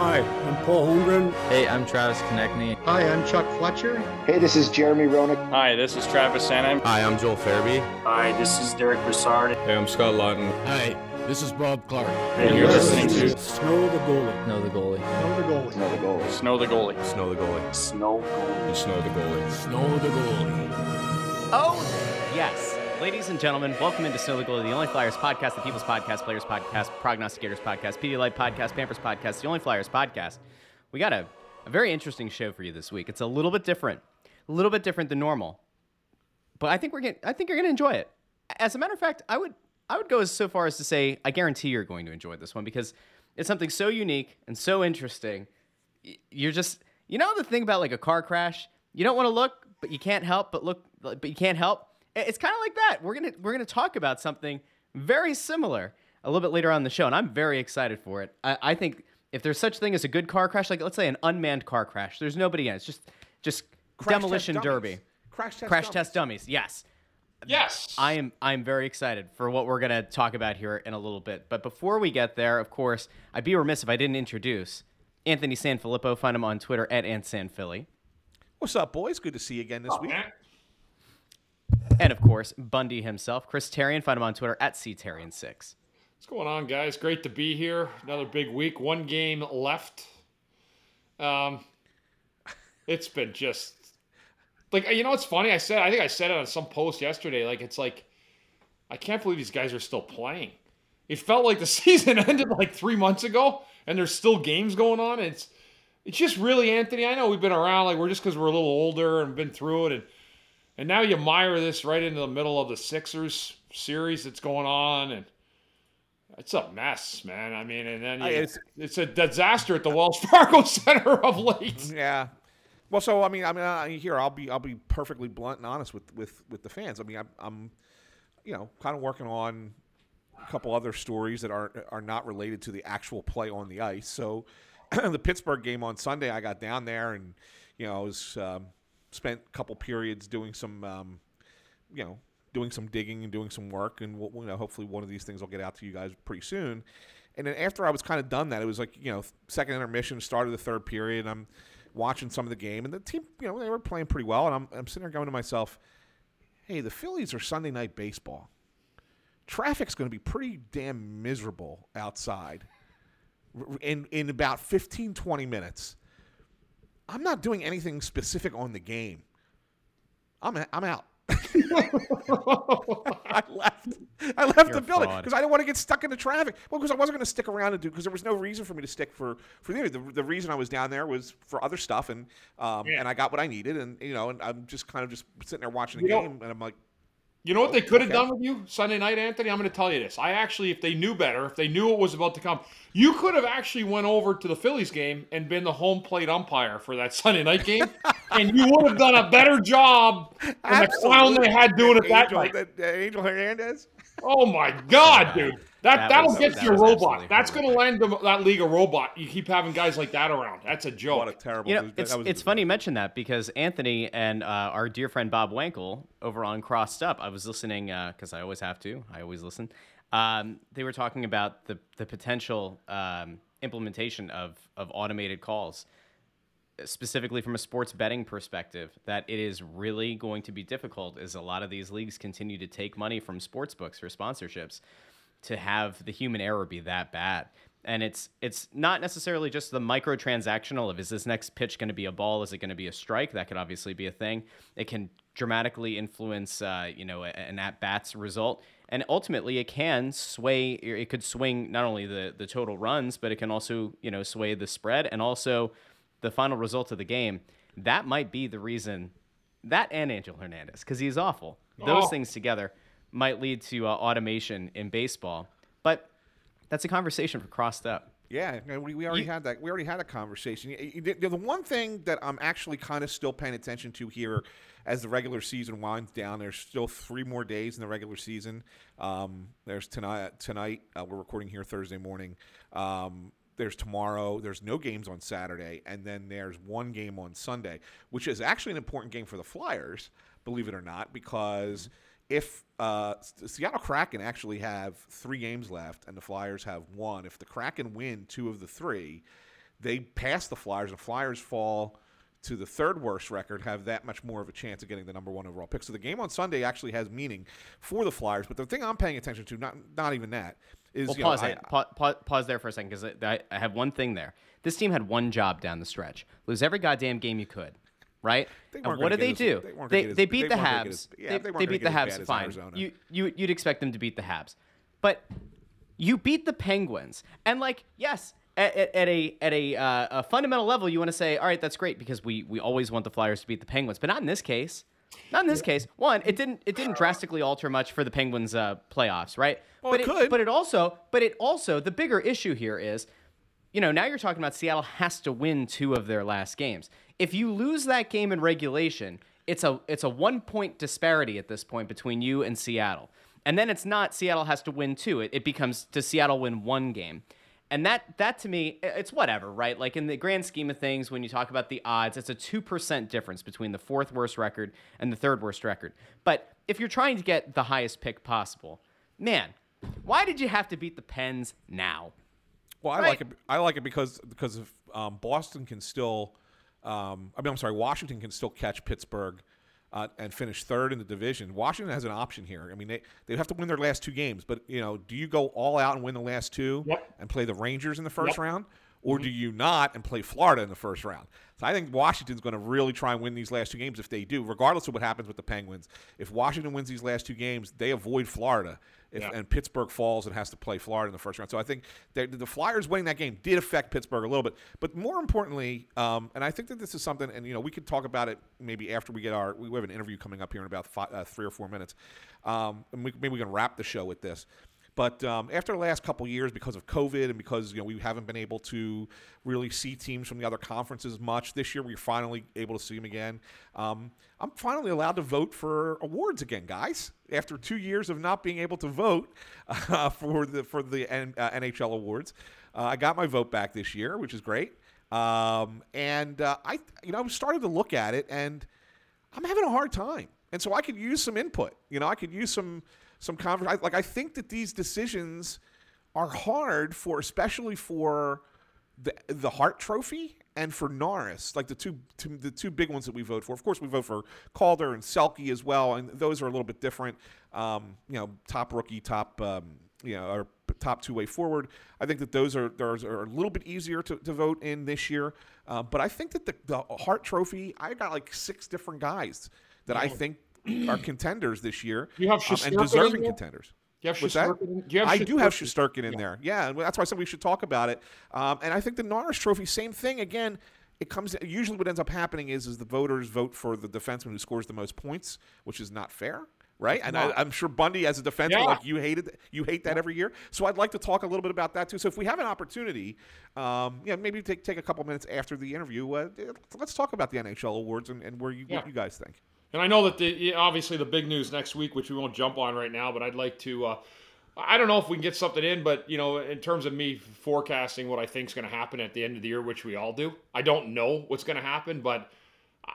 Hi, I'm Paul Holmgren. Hey, I'm Travis Konecny. Hi, I'm Chuck Fletcher. Hey, this is Jeremy Roenick. Hi, this is Travis Sanheim. Hi, I'm Joel Farabee. Hi, this is Derek Brassard. Hey, I'm Scott Laughton. Hi, this is Bob Clarke. And you're listening to Snow the Goalie. Snow the Goalie. Snow the goalie. Snow the goalie. Snow the Goalie. Snow the goalie. Snow Goalie. Snow the goalie. Snow the goalie. Oh, yes. Ladies and gentlemen, welcome into Snow the Goalie, the Only Flyers podcast, the People's Podcast, Players Podcast, Prognosticators Podcast, Pedialyte Podcast, Pampers Podcast, the Only Flyers podcast. We got a, a very interesting show for you this week. It's a little bit different, a little bit different than normal, but I think we're getting, I think you're gonna enjoy it. As a matter of fact, I would I would go as so far as to say I guarantee you're going to enjoy this one because it's something so unique and so interesting. You're just you know the thing about like a car crash, you don't want to look, but you can't help but look, but you can't help. I- It's kind of like that. We're gonna we're gonna talk about something very similar a little bit later on in the show, and I'm very excited for it. I, I think if there's such thing as a good car crash, like let's say an unmanned car crash, there's nobody in it. It's just just Crash demolition derby. Crash test Crash dummies. test dummies. Yes. Yes. I am I'm very excited for what we're gonna talk about here in a little bit. But before we get there, of course, I'd be remiss if I didn't introduce Anthony Sanfilippo. Find him on Twitter at AntSanPhilly. What's up, boys? Good to see you again this week. And of course, Bundy himself, Chris Therien. Find him on Twitter at CTerrian6. What's going on, guys? Great to be here. Another big week. One game left. Um, it's been just like you know. What's funny? I said I think I said it on some post yesterday. Like it's like I can't believe these guys are still playing. It felt like the season ended like three months ago, and there's still games going on. It's it's just really Anthony. I know we've been around like we're just because we're a little older and been through it, and and now you mire this right into the middle of the Sixers series that's going on, and it's a mess, man. I mean, and then you, it's, it's- a disaster at the Wells Fargo Center of late. Yeah. Well, so I mean, I mean, uh, here I'll be I'll be perfectly blunt and honest with with with the fans. I mean, I'm, I'm you know, kind of working on a couple other stories that are are not related to the actual play on the ice. So, the Pittsburgh game on Sunday, I got down there and you know, I was um, spent a couple periods doing some um, you know, doing some digging and doing some work, and we'll, you know, hopefully one of these things will get out to you guys pretty soon. And then after I was kind of done that, it was like you know, second intermission, start of the third period. I'm watching some of the game, and the team, you know, they were playing pretty well, and I'm, I'm sitting there going to myself, "Hey, the Phillies are Sunday night baseball. Traffic's going to be pretty damn miserable outside in in about 15, 20 minutes. I'm not doing anything specific on the game. I'm I'm out." I left. I left You're the building because I didn't want to get stuck in the traffic. Well, because I wasn't going to stick around and do because there was no reason for me to stick for for the, the the reason I was down there was for other stuff and um Yeah. and I got what I needed and you know and I'm just kind of just sitting there watching the You know- game and I'm like You know what they could have Okay. done with you Sunday night, Anthony? I'm going to tell you this. I actually, if they knew better, if they knew what was about to come, you could have actually went over to the Phillies game and been the home plate umpire for that Sunday night game, and you would have done a better job than the clown they had doing it that Angel, night. Angel Hernandez. Oh my God, dude! That, That that'll was- get that you a robot. absolutely That's going to land them, that league a robot. You keep having guys like that around. That's a joke. What a terrible. You know, that it's, was- it's funny you mention that because Anthony and uh, our dear friend Bob Wankel over on Crossed Up, I was listening because I always have to. I always listen. Um, they were talking about the the potential um, implementation of of automated calls, specifically from a sports betting perspective. That it is really going to be difficult as a lot of these leagues continue to take money from sports books for sponsorships to have the human error be that bad. And it's it's not necessarily just the microtransactional of is this next pitch going to be a ball? Is it going to be a strike? That could obviously be a thing. It can dramatically influence, uh, you know, an at bats result, and ultimately it can sway. It could swing not only the the total runs, but it can also you know sway the spread and also the final result of the game. That might be the reason that and Angel Hernandez because he's awful. Those Oh. things together might lead to uh, automation in baseball, but that's a conversation for crossed up. Yeah, we, we already had that. We already had a conversation. The, the one thing that I'm actually kind of still paying attention to here, as the regular season winds down, there's still three more days in the regular season. Um, there's tonight. Tonight uh, we're recording here Thursday morning. Um, there's tomorrow. There's no games on Saturday, and then there's one game on Sunday, which is actually an important game for the Flyers, believe it or not, because if uh, Seattle Kraken actually have three games left and the Flyers have one, if the Kraken win two of the three, they pass the Flyers, and the Flyers fall to the third worst record, have that much more of a chance of getting the number one overall pick. So the game on Sunday actually has meaning for the Flyers. But the thing I'm paying attention to, not not even that, is Well, you know, pause I- Pa- pa- pause there for a second because I, I have one thing there. This team had one job down the stretch: lose every goddamn game you could, right? And what did they as- do? they They, as- they beat the weren't gonna get Habs. as- yeah, they, they beat the Habs fine. You you you'd expect them to beat the Habs, but you beat the Penguins, and like yes. At, at, at a at a, uh, a fundamental level, you want to say, all right, that's great because we we always want the Flyers to beat the Penguins, but not in this case. Not in this case. One, it didn't it didn't drastically alter much for the Penguins' uh, playoffs, right? Well, but it could. But it also, but it also, the bigger issue here is, you know, now you're talking about Seattle has to win two of their last games. If you lose that game in regulation, it's a it's a one point disparity at this point between you and Seattle. And then it's not Seattle has to win two. It, it becomes does Seattle win one game? And that that to me, it's whatever, right? Like in the grand scheme of things, when you talk about the odds, it's a two percent difference between the fourth worst record and the third worst record. But if you're trying to get the highest pick possible, man, why did you have to beat the Pens now? Well, I Right. like it. I like it because because of um, Boston can still. Um, I mean, I'm sorry, Washington can still catch Pittsburgh uh, and finish third in the division. Washington has an option here. I mean, they they have to win their last two games, but you know, do you go all out and win the last two Yep. and play the Rangers in the first Yep. round? Or do you not and play Florida in the first round? So I think Washington's going to really try and win these last two games if they do, regardless of what happens with the Penguins. If Washington wins these last two games, they avoid Florida. If, Yeah. and Pittsburgh falls and has to play Florida in the first round. So I think the Flyers winning that game did affect Pittsburgh a little bit. But more importantly, um, and I think that this is something, and you know, we could talk about it maybe after we get our. We have an interview coming up here in about five, uh, three or four minutes, um, and we, maybe we can wrap the show with this. But um, after the last couple years, because of COVID and because you know we haven't been able to really see teams from the other conferences much, this year we're finally able to see them again. Um, I'm finally allowed to vote for awards again, guys. After two years of not being able to vote uh, for the for the N, uh, NHL awards, uh, I got my vote back this year, which is great. Um, and uh, I, you know, I started to look at it and. I'm having a hard time, and so I could use some input. You know, I could use some some conversation. Like I think that these decisions are hard for, especially for the the Hart Trophy and for Norris, like the two, two the two big ones that we vote for. Of course, we vote for Calder and Selke as well, and those are a little bit different. Um, you know, top rookie, top um, you know, or top two way forward. I think that those are those are a little bit easier to, to vote in this year. Uh, but I think that the, the Hart Trophy, I got like six different guys that I think are contenders this year You have um, and deserving contenders. You have What's that? Do you have I do have? Shesterkin in there. Yeah, and that's why I said we should talk about it. Um, and I think the Norris Trophy, same thing. Again, it comes. Usually, what ends up happening is is the voters vote for the defenseman who scores the most points, which is not fair. Right, and I, I'm sure Bundy, as a defenseman, Yeah. like you hated, you hate that every year. So I'd like to talk a little bit about that too. So if we have an opportunity, um, yeah, maybe take take a couple minutes after the interview. Uh, let's talk about the NHL awards and, and where you Yeah. what you guys think. And I know that the obviously the big news next week, which we won't jump on right now, but I'd like to. Uh, I don't know if we can get something in, but you know, in terms of me forecasting what I think is going to happen at the end of the year, which we all do, I don't know what's going to happen, but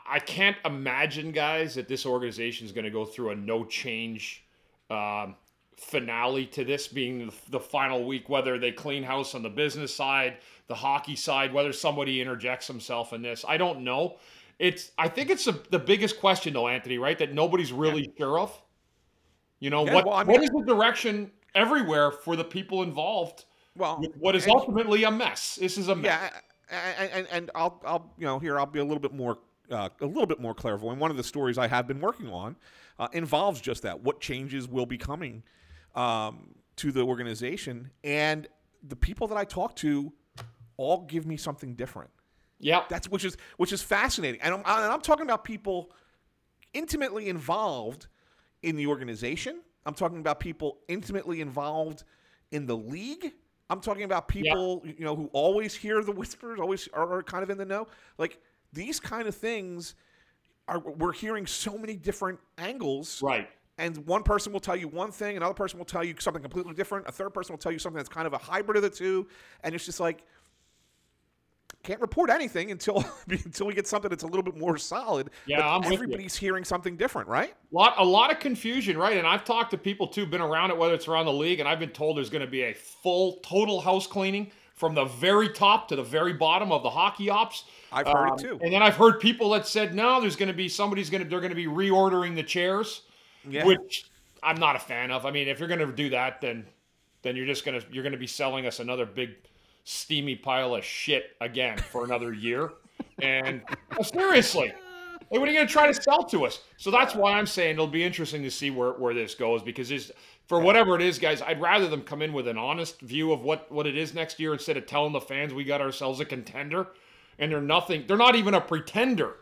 I can't imagine, guys, that this organization is going to go through a no change um, finale to this being the, the final week. Whether they clean house on the business side, the hockey side, whether somebody interjects himself in this, I don't know. It's I think it's the the biggest question though, Anthony, right? That nobody's really sure of. You know Yeah, what? well, I mean- is the direction everywhere for the people involved? Well, what is and- ultimately a mess. This is a mess. Yeah, and, and, and I'll, I'll, you know, here I'll be a little bit more, uh, a little bit more clairvoyant. One of the stories I have been working on uh, involves just that: what changes will be coming um, to the organization, and the people that I talk to all give me something different. Yeah. That's which is which is fascinating, and I'm, and I'm talking about people intimately involved in the organization. I'm talking about people intimately involved in the league. I'm talking about people you know who always hear the whispers, always are, are kind of in the know. Like these kind of things are we're hearing so many different angles. Right. And one person will tell you one thing, another person will tell you something completely different, a third person will tell you something that's kind of a hybrid of the two, and it's just like can't report anything until until we get something that's a little bit more solid. Yeah, but I'm everybody's hearing something different, right? lot a lot of confusion, right? And I've talked to people too, been around it, whether it's around the league, and I've been told there's going to be a full total house cleaning from the very top to the very bottom of the hockey ops. I've heard Um, it too. And then I've heard people that said, no, there's going to be somebody's going to they're going to be reordering the chairs, Yeah. which I'm not a fan of. I mean, if you're going to do that, then then you're just going to you're going to be selling us another big steamy pile of shit again for another year. And seriously, what are you going to try to sell to us? So that's why I'm saying it'll be interesting to see where, where this goes because for whatever it is, guys, I'd rather them come in with an honest view of what, what it is next year instead of telling the fans we got ourselves a contender and they're nothing. They're not even a pretender.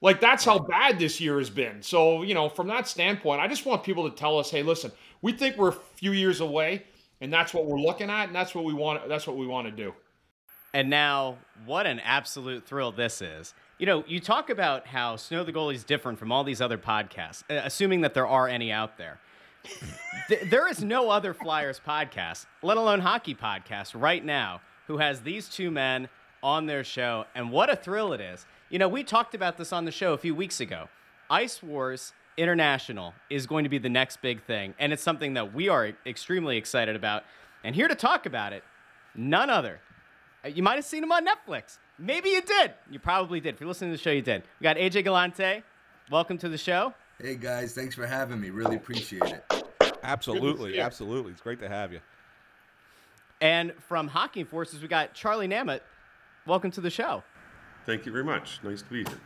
Like that's how bad this year has been. So, you know, from that standpoint, I just want people to tell us, hey, listen, we think we're a few years away, and that's what we're looking at, and that's what we want that's what we want to do. And now, what an absolute thrill this is. You know, you talk about how Snow the Goalie is different from all these other podcasts, uh, assuming that there are any out there. Th- there is no other Flyers podcast, let alone hockey podcast, right now who has these two men on their show. And what a thrill it is. You know, we talked about this on the show a few weeks ago. Ice Wars International is going to be the next big thing. And it's something that we are extremely excited about. And here to talk about it, none other uh, You might have seen him on Netflix. Maybe you did. You probably did. If you're listening to the show, you did. We got AJ Galante. Welcome to the show. Hey guys, thanks for having me. Really appreciate it. Absolutely, absolutely. It's great to have you. And from Hockey Enforcers, we got Charlie Namut. Welcome to the show. Thank you very much. Nice to be here.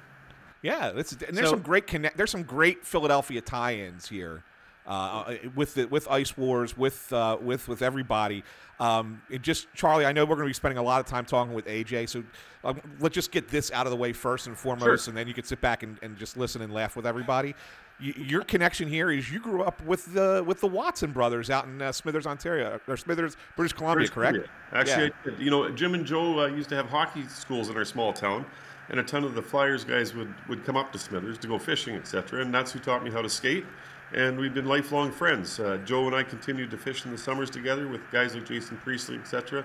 Yeah, that's, and there's So- some great connect. There's some great Philadelphia tie-ins here, uh, with the with Ice Wars, with uh, with with everybody. Um, it just Charlie, I know we're going to be spending a lot of time talking with AJ, so um, let's just get this out of the way first and foremost, and then you can sit back and, and just listen and laugh with everybody. Y your connection here is you grew up with the with the Watson brothers out in uh, Smithers, Ontario, or Smithers, British Columbia, British correct? Columbia. Actually, Yeah. I did. you know, Jim and Joe uh, used to have hockey schools in our small town, and a ton of the Flyers guys would, would come up to Smithers to go fishing, etc. And that's who taught me how to skate. And we've been lifelong friends. Uh, Joe and I continued to fish in the summers together with guys like Jason Priestley, etc.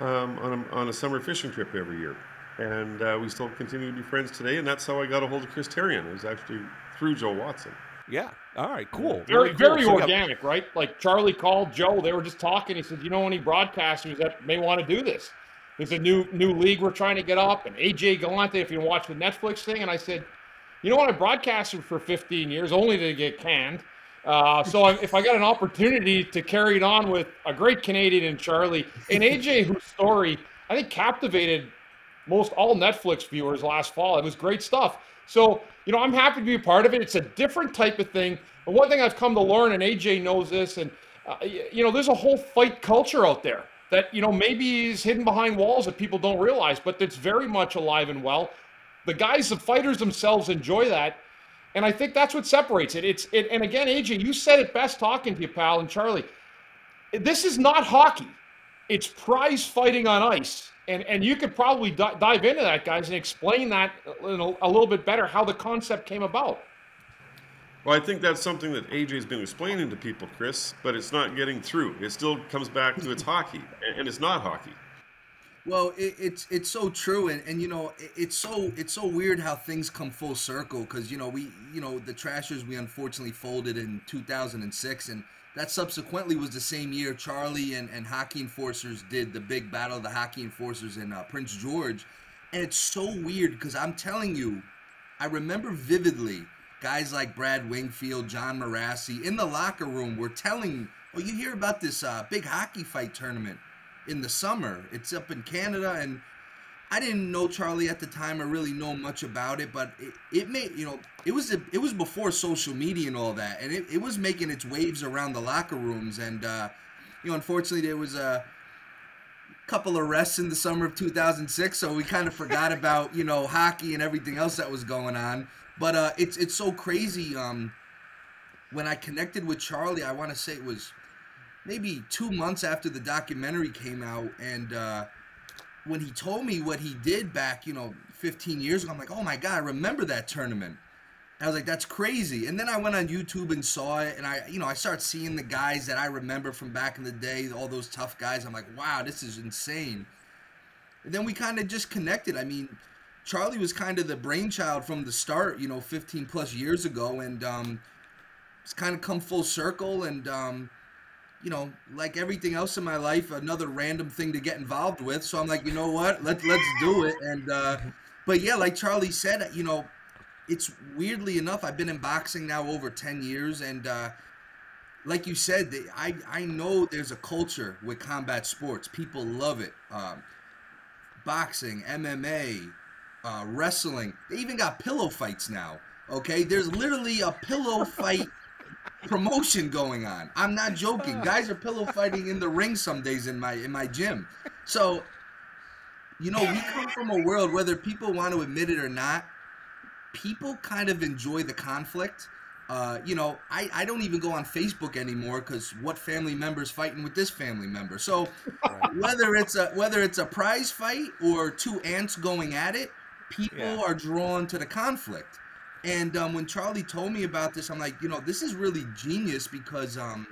Um, on, a, on a summer fishing trip every year. And uh, we still continue to be friends today. And that's how I got a hold of Chris Therien. It was actually through Joe Watson. Yeah. All right. Cool. Very, cool. very So, yeah, organic, right? Like Charlie called Joe. They were just talking. He said, "You know any broadcasters that may want to do this? There's a new new league we're trying to get up." And AJ Galante, if you watch the Netflix thing, and I said, "You know what? I broadcasted for 15 years, only to get canned. Uh, so I- if I got an opportunity to carry it on with a great Canadian and Charlie and AJ, whose story I think captivated most all Netflix viewers last fall. It was great stuff. So, you know, I'm happy to be a part of it. It's a different type of thing. But one thing I've come to learn, and AJ knows this, and, uh, you know, there's a whole fight culture out there that, you know, maybe is hidden behind walls that people don't realize, but it's very much alive and well. The guys, the fighters themselves enjoy that. And I think that's what separates it. It's it, and again, AJ, you said it best talking to you, pal, and Charlie. This is not hockey it's prize fighting on ice. And, and you could probably di- dive into that, guys, and explain that a a little bit better how the concept came about. Well, I think that's something that AJ's been explaining to people, Chris, but it's not getting through. It still comes back to it's hockey, and- it's not hockey. Well, it, it's it's so true, and, and you know it, it's so it's so weird how things come full circle because you know we you know the Trashers we unfortunately folded in 2006, and that subsequently was the same year Charlie and, and Hockey Enforcers did the big battle of the Hockey Enforcers in uh, Prince George, and it's so weird because I'm telling you, I remember vividly guys like Brad Wingfield, John Morassi in the locker room were telling, "Oh, you hear about this uh, big hockey fight tournament in the summer? It's up in Canada." And I didn't know Charlie at the time or really know much about it, but it, it made you know it was a, it was before social media and all that, and it, it was making its waves around the locker rooms. And uh, you know, unfortunately, there was a couple of arrests in the summer of 2006, so we kind of forgot about you know hockey and everything else that was going on. But uh, it's it's so crazy. Um, when I connected with Charlie, I want to say it was maybe two months after the documentary came out, and uh, when he told me what he did back, you know, 15 years ago, I'm like, oh my god, I remember that tournament. I was like, that's crazy. And then I went on YouTube and saw it, and I, you know, I start seeing the guys that I remember from back in the day, all those tough guys. I'm like, wow, this is insane. And then we kind of just connected. I mean, Charlie was kind of the brainchild from the start, you know, 15 plus years ago, and um, it's kind of come full circle. And um, you know, like everything else in my life, another random thing to get involved with. So I'm like, you know what? Let's let's do it. And uh, but yeah, like Charlie said, you know, it's weirdly enough, I've been in boxing now over ten years, and uh, like you said, I I know there's a culture with combat sports. People love it. Um, boxing, MMA, uh, wrestling. They even got pillow fights now. Okay, there's literally a pillow fight promotion going on. I'm not joking. Guys are pillow fighting in the ring some days in my in my gym. So, you know, we come from a world whether people want to admit it or not, people kind of enjoy the conflict. Uh, you know, I, I don't even go on Facebook anymore because what family member's fighting with this family member. So whether it's a whether it's a prize fight or two ants going at it, people Yeah. are drawn to the conflict. And um, when Charlie told me about this, I'm like, you know, this is really genius because, um,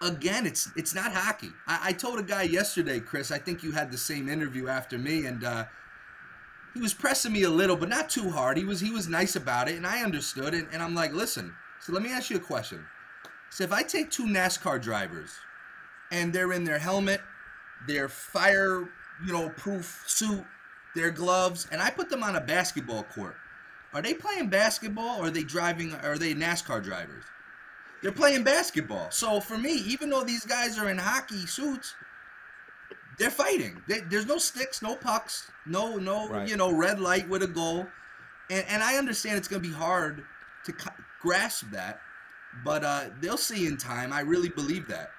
again, it's it's not hockey. I, I told a guy yesterday, Chris. I think you had the same interview after me, and uh, he was pressing me a little, but not too hard. He was he was nice about it, and I understood. And, and I'm like, listen. So let me ask you a question. So if I take two NASCAR drivers, and they're in their helmet, their fire, you know, proof suit, their gloves, and I put them on a basketball court. Are they playing basketball or are they driving are they NASCAR drivers? They're playing basketball. So for me, even though these guys are in hockey suits, they're fighting. They, there's no sticks, no pucks, no no Right. you know red light with a goal, and and I understand it's gonna be hard to grasp that, but uh, they'll see in time. I really believe that.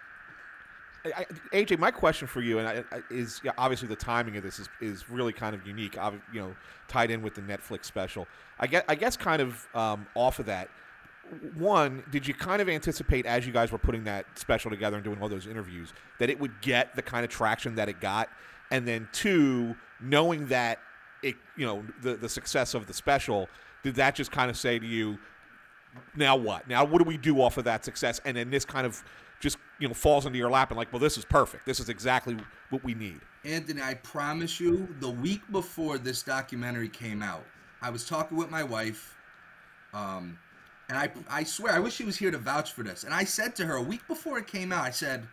I, AJ, my question for you, and I, I, is yeah, obviously the timing of this is, is really kind of unique. You know, tied in with the Netflix special. I guess, I guess, kind of um, off of that. One, did you kind of anticipate as you guys were putting that special together and doing all those interviews that it would get the kind of traction that it got? And then two, knowing that it, you know, the the success of the special, did that just kind of say to you, now what? Now what do we do off of that success? And then this kind of just you know falls into your lap and like, well, this is perfect. This is exactly what we need. Anthony, I promise you, the week before this documentary came out, I was talking with my wife, um, and I, I swear, I wish she was here to vouch for this. And I said to her a week before it came out, I said,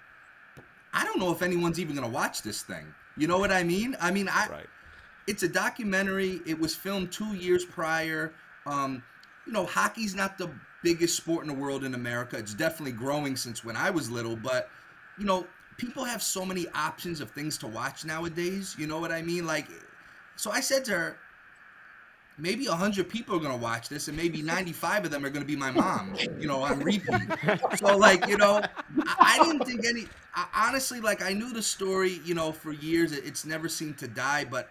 I don't know if anyone's even gonna watch this thing. You know what I mean? I mean, I, Right. it's a documentary. It was filmed two years prior. Um, you know, hockey's not the biggest sport in the world in America. It's definitely growing since when I was little, but you know, people have so many options of things to watch nowadays. You know what I mean? Like, so I said to her, maybe 100 people are going to watch this and maybe 95 of them are going to be my mom you know on repeat so like you know i, I didn't think any I, honestly like i knew the story you know for years it, it's never seemed to die but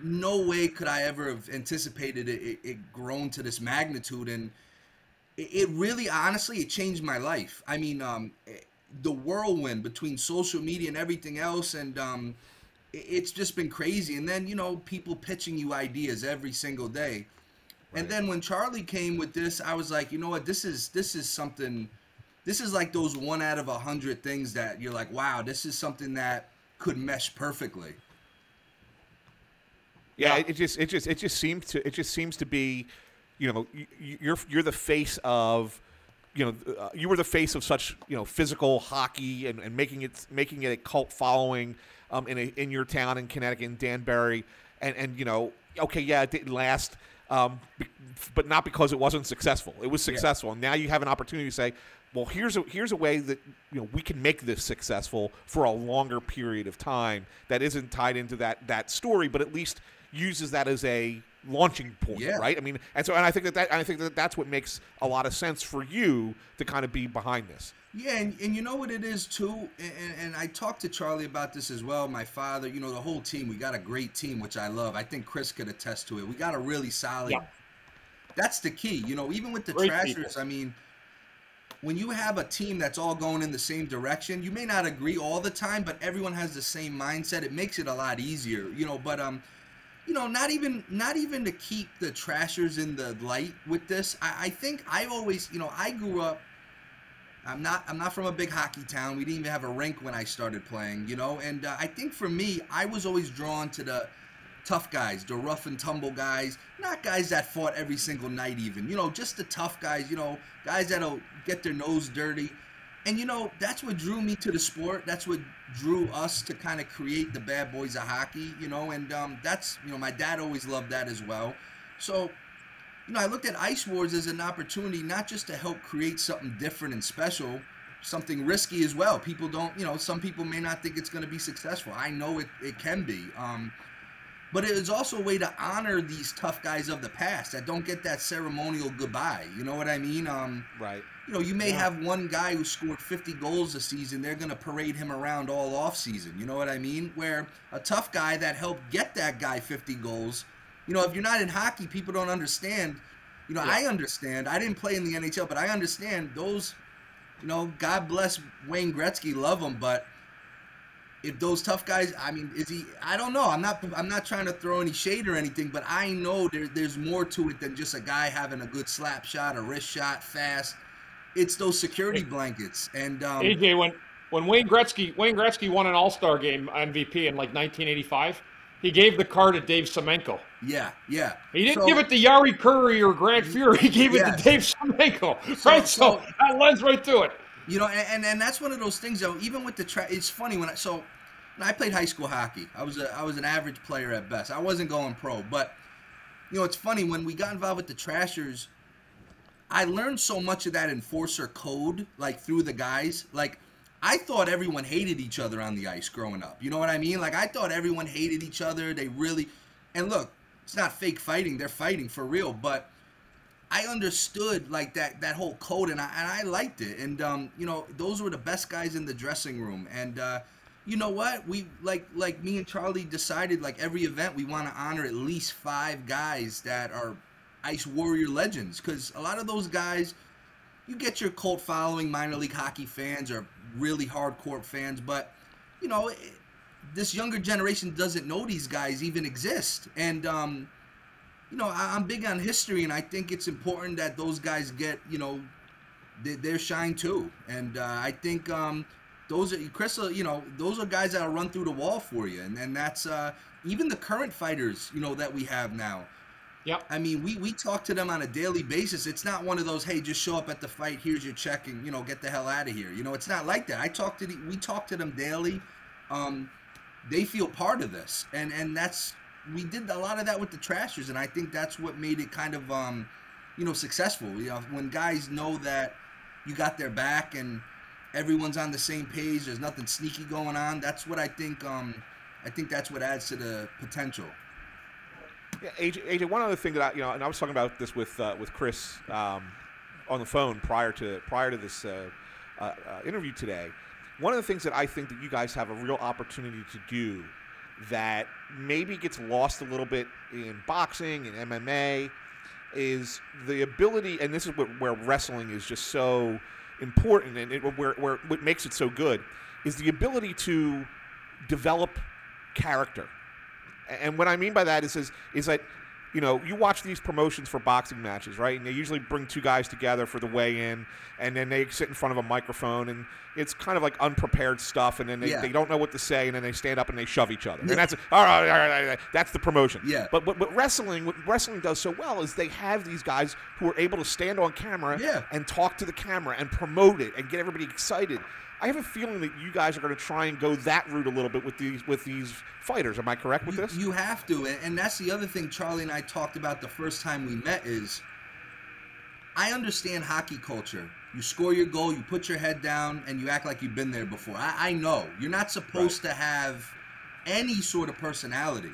no way could i ever have anticipated it, it, it grown to this magnitude and it, it really honestly it changed my life. I mean um eh, the whirlwind between social media and everything else and um it's just been crazy. And then you know people pitching you ideas every single day. And then when charlie came with this i was like you know what? This is this is something this is like those one out of a hundred things that you're like wow this is something that could mesh perfectly. Yeah, It, it just it just it just seems to it just seems to be, you know, you're you're the face of, you know, uh, you were the face of such you know physical hockey and, and making it making it a cult following, um, in a, in your town in Connecticut in Danbury, and and you know, okay, yeah, it didn't last. Um, be- but not because it wasn't successful. It was successful, and now you have an opportunity to say, "Well, here's a here's a way that you know we can make this successful for a longer period of time that isn't tied into that that story, but at least uses that as a launching point, Yeah. right? I mean, and so and I think that, that I think that that's what makes a lot of sense for you to kind of be behind this. Yeah, and, and you know what it is too, and, and- I talked to Charlie about this as well. My father, you know, the whole team. We got a great team, which I love. I think Chris could attest to it. We got a really solid. Yeah. That's the key, you know. Even with the Great Trashers, people. I mean, when you have a team that's all going in the same direction, you may not agree all the time, but everyone has the same mindset. It makes it a lot easier, you know. But um, you know, not even not even to keep the Trashers in the light with this. I, I think I always, you know, I grew up. I'm not I'm not from a big hockey town. We didn't even have a rink when I started playing, you know. And uh, I think for me, I was always drawn to the tough guys, the rough and tumble guys, not guys that fought every single night even. You know, just the tough guys, you know, guys that'll get their nose dirty. And you know that's what drew me to the sport. That's what drew us to kind of create the bad boys of hockey. You know, and um, that's you know my dad always loved that as well. So you know, I looked at Ice Wars as an opportunity not just to help create something different and special, something risky as well. People don't, you know, some people may not think it's going to be successful. I know it, it can be. Um, but it is also a way to honor these tough guys of the past that don't get that ceremonial goodbye. You know what I mean? Um, Right. You know, you may have one guy who scored 50 goals a season. They're going to parade him around all off season. You know what I mean? Where a tough guy that helped get that guy 50 goals. You know, if you're not in hockey, people don't understand. You know, I understand. I didn't play in the NHL, but I understand those. You know, God bless Wayne Gretzky, love him, but if those tough guys, I mean, is he? I don't know. I'm not. I'm not trying to throw any shade or anything, but I know there, there's more to it than just a guy having a good slap shot, a wrist shot, fast. It's those security blankets, and um, AJ, when when Wayne Gretzky Wayne Gretzky won an All Star game MVP in like 1985, he gave the car to Dave Semenko. yeah, yeah. He didn't So- give it to Jari Kurri or Grant Fuhr. He gave it to Dave Semenko. So- right? So, so- that lends right to it. You know, and, and, and that's one of those things though. Even with the tra- it's funny when I so I played high school hockey. I was a I was an average player at best. I wasn't going pro, but you know, it's funny when we got involved with the Trashers. I learned so much of that enforcer code, like through the guys. Like, I thought everyone hated each other on the ice growing up. You know what I mean? Like, I thought everyone hated each other. They really, and look, it's not fake fighting. They're fighting for real. But I understood like that that whole code, and I and I liked it. And um, you know, those were the best guys in the dressing room. And uh, you know what? We like like me and Charlie decided like every event we want to honor at least five guys that are Ice Warrior legends, because a lot of those guys, you get your cult following, minor league hockey fans or really hardcore fans, but you know. It, this younger generation doesn't know these guys even exist, and um, you know, I, I'm big on history, and I think it's important that those guys get, you know, their, their shine too. And uh, I think um, those are Chris, uh, you know, those are guys that'll run through the wall for you, and and that's uh, even the current fighters, you know, that we have now. Yep. I mean, we, we talk to them on a daily basis. It's not one of those, hey, just show up at the fight. Here's your check, and you know, get the hell out of here. You know, it's not like that. I talk to the, we talk to them daily. Um, they feel part of this, and and that's we did a lot of that with the Trashers, and I think that's what made it kind of um, you know, successful. You know, when guys know that you got their back and everyone's on the same page, there's nothing sneaky going on. That's what I think. Um, I think that's what adds to the potential. Yeah, AJ, AJ, one other thing that I, you know, and I was talking about this with uh, with Chris um, on the phone prior to prior to this uh, uh, uh, interview today. One of the things that I think that you guys have a real opportunity to do that maybe gets lost a little bit in boxing and MMA is the ability, and this is what, where wrestling is just so important, and it, where where what makes it so good is the ability to develop character. And what I mean by that is, is, is that, you know, you watch these promotions for boxing matches, right? And they usually bring two guys together for the weigh-in, and then they sit in front of a microphone, and it's kind of like unprepared stuff, and then they, Yeah. they don't know what to say, and then they stand up and they shove each other, and that's all right, all right, all right, that's the promotion. Yeah. But what, what wrestling, what wrestling does so well is they have these guys who are able to stand on camera Yeah. and talk to the camera and promote it and get everybody excited. I have a feeling that you guys are going to try and go that route a little bit with these with these fighters. Am I correct with You- this? You have to, and, that's the other thing Charlie and I talked about the first time we met is I understand hockey culture. You score your goal, you put your head down, and you act like you've been there before. I, I know you're not supposed to have any sort of personality.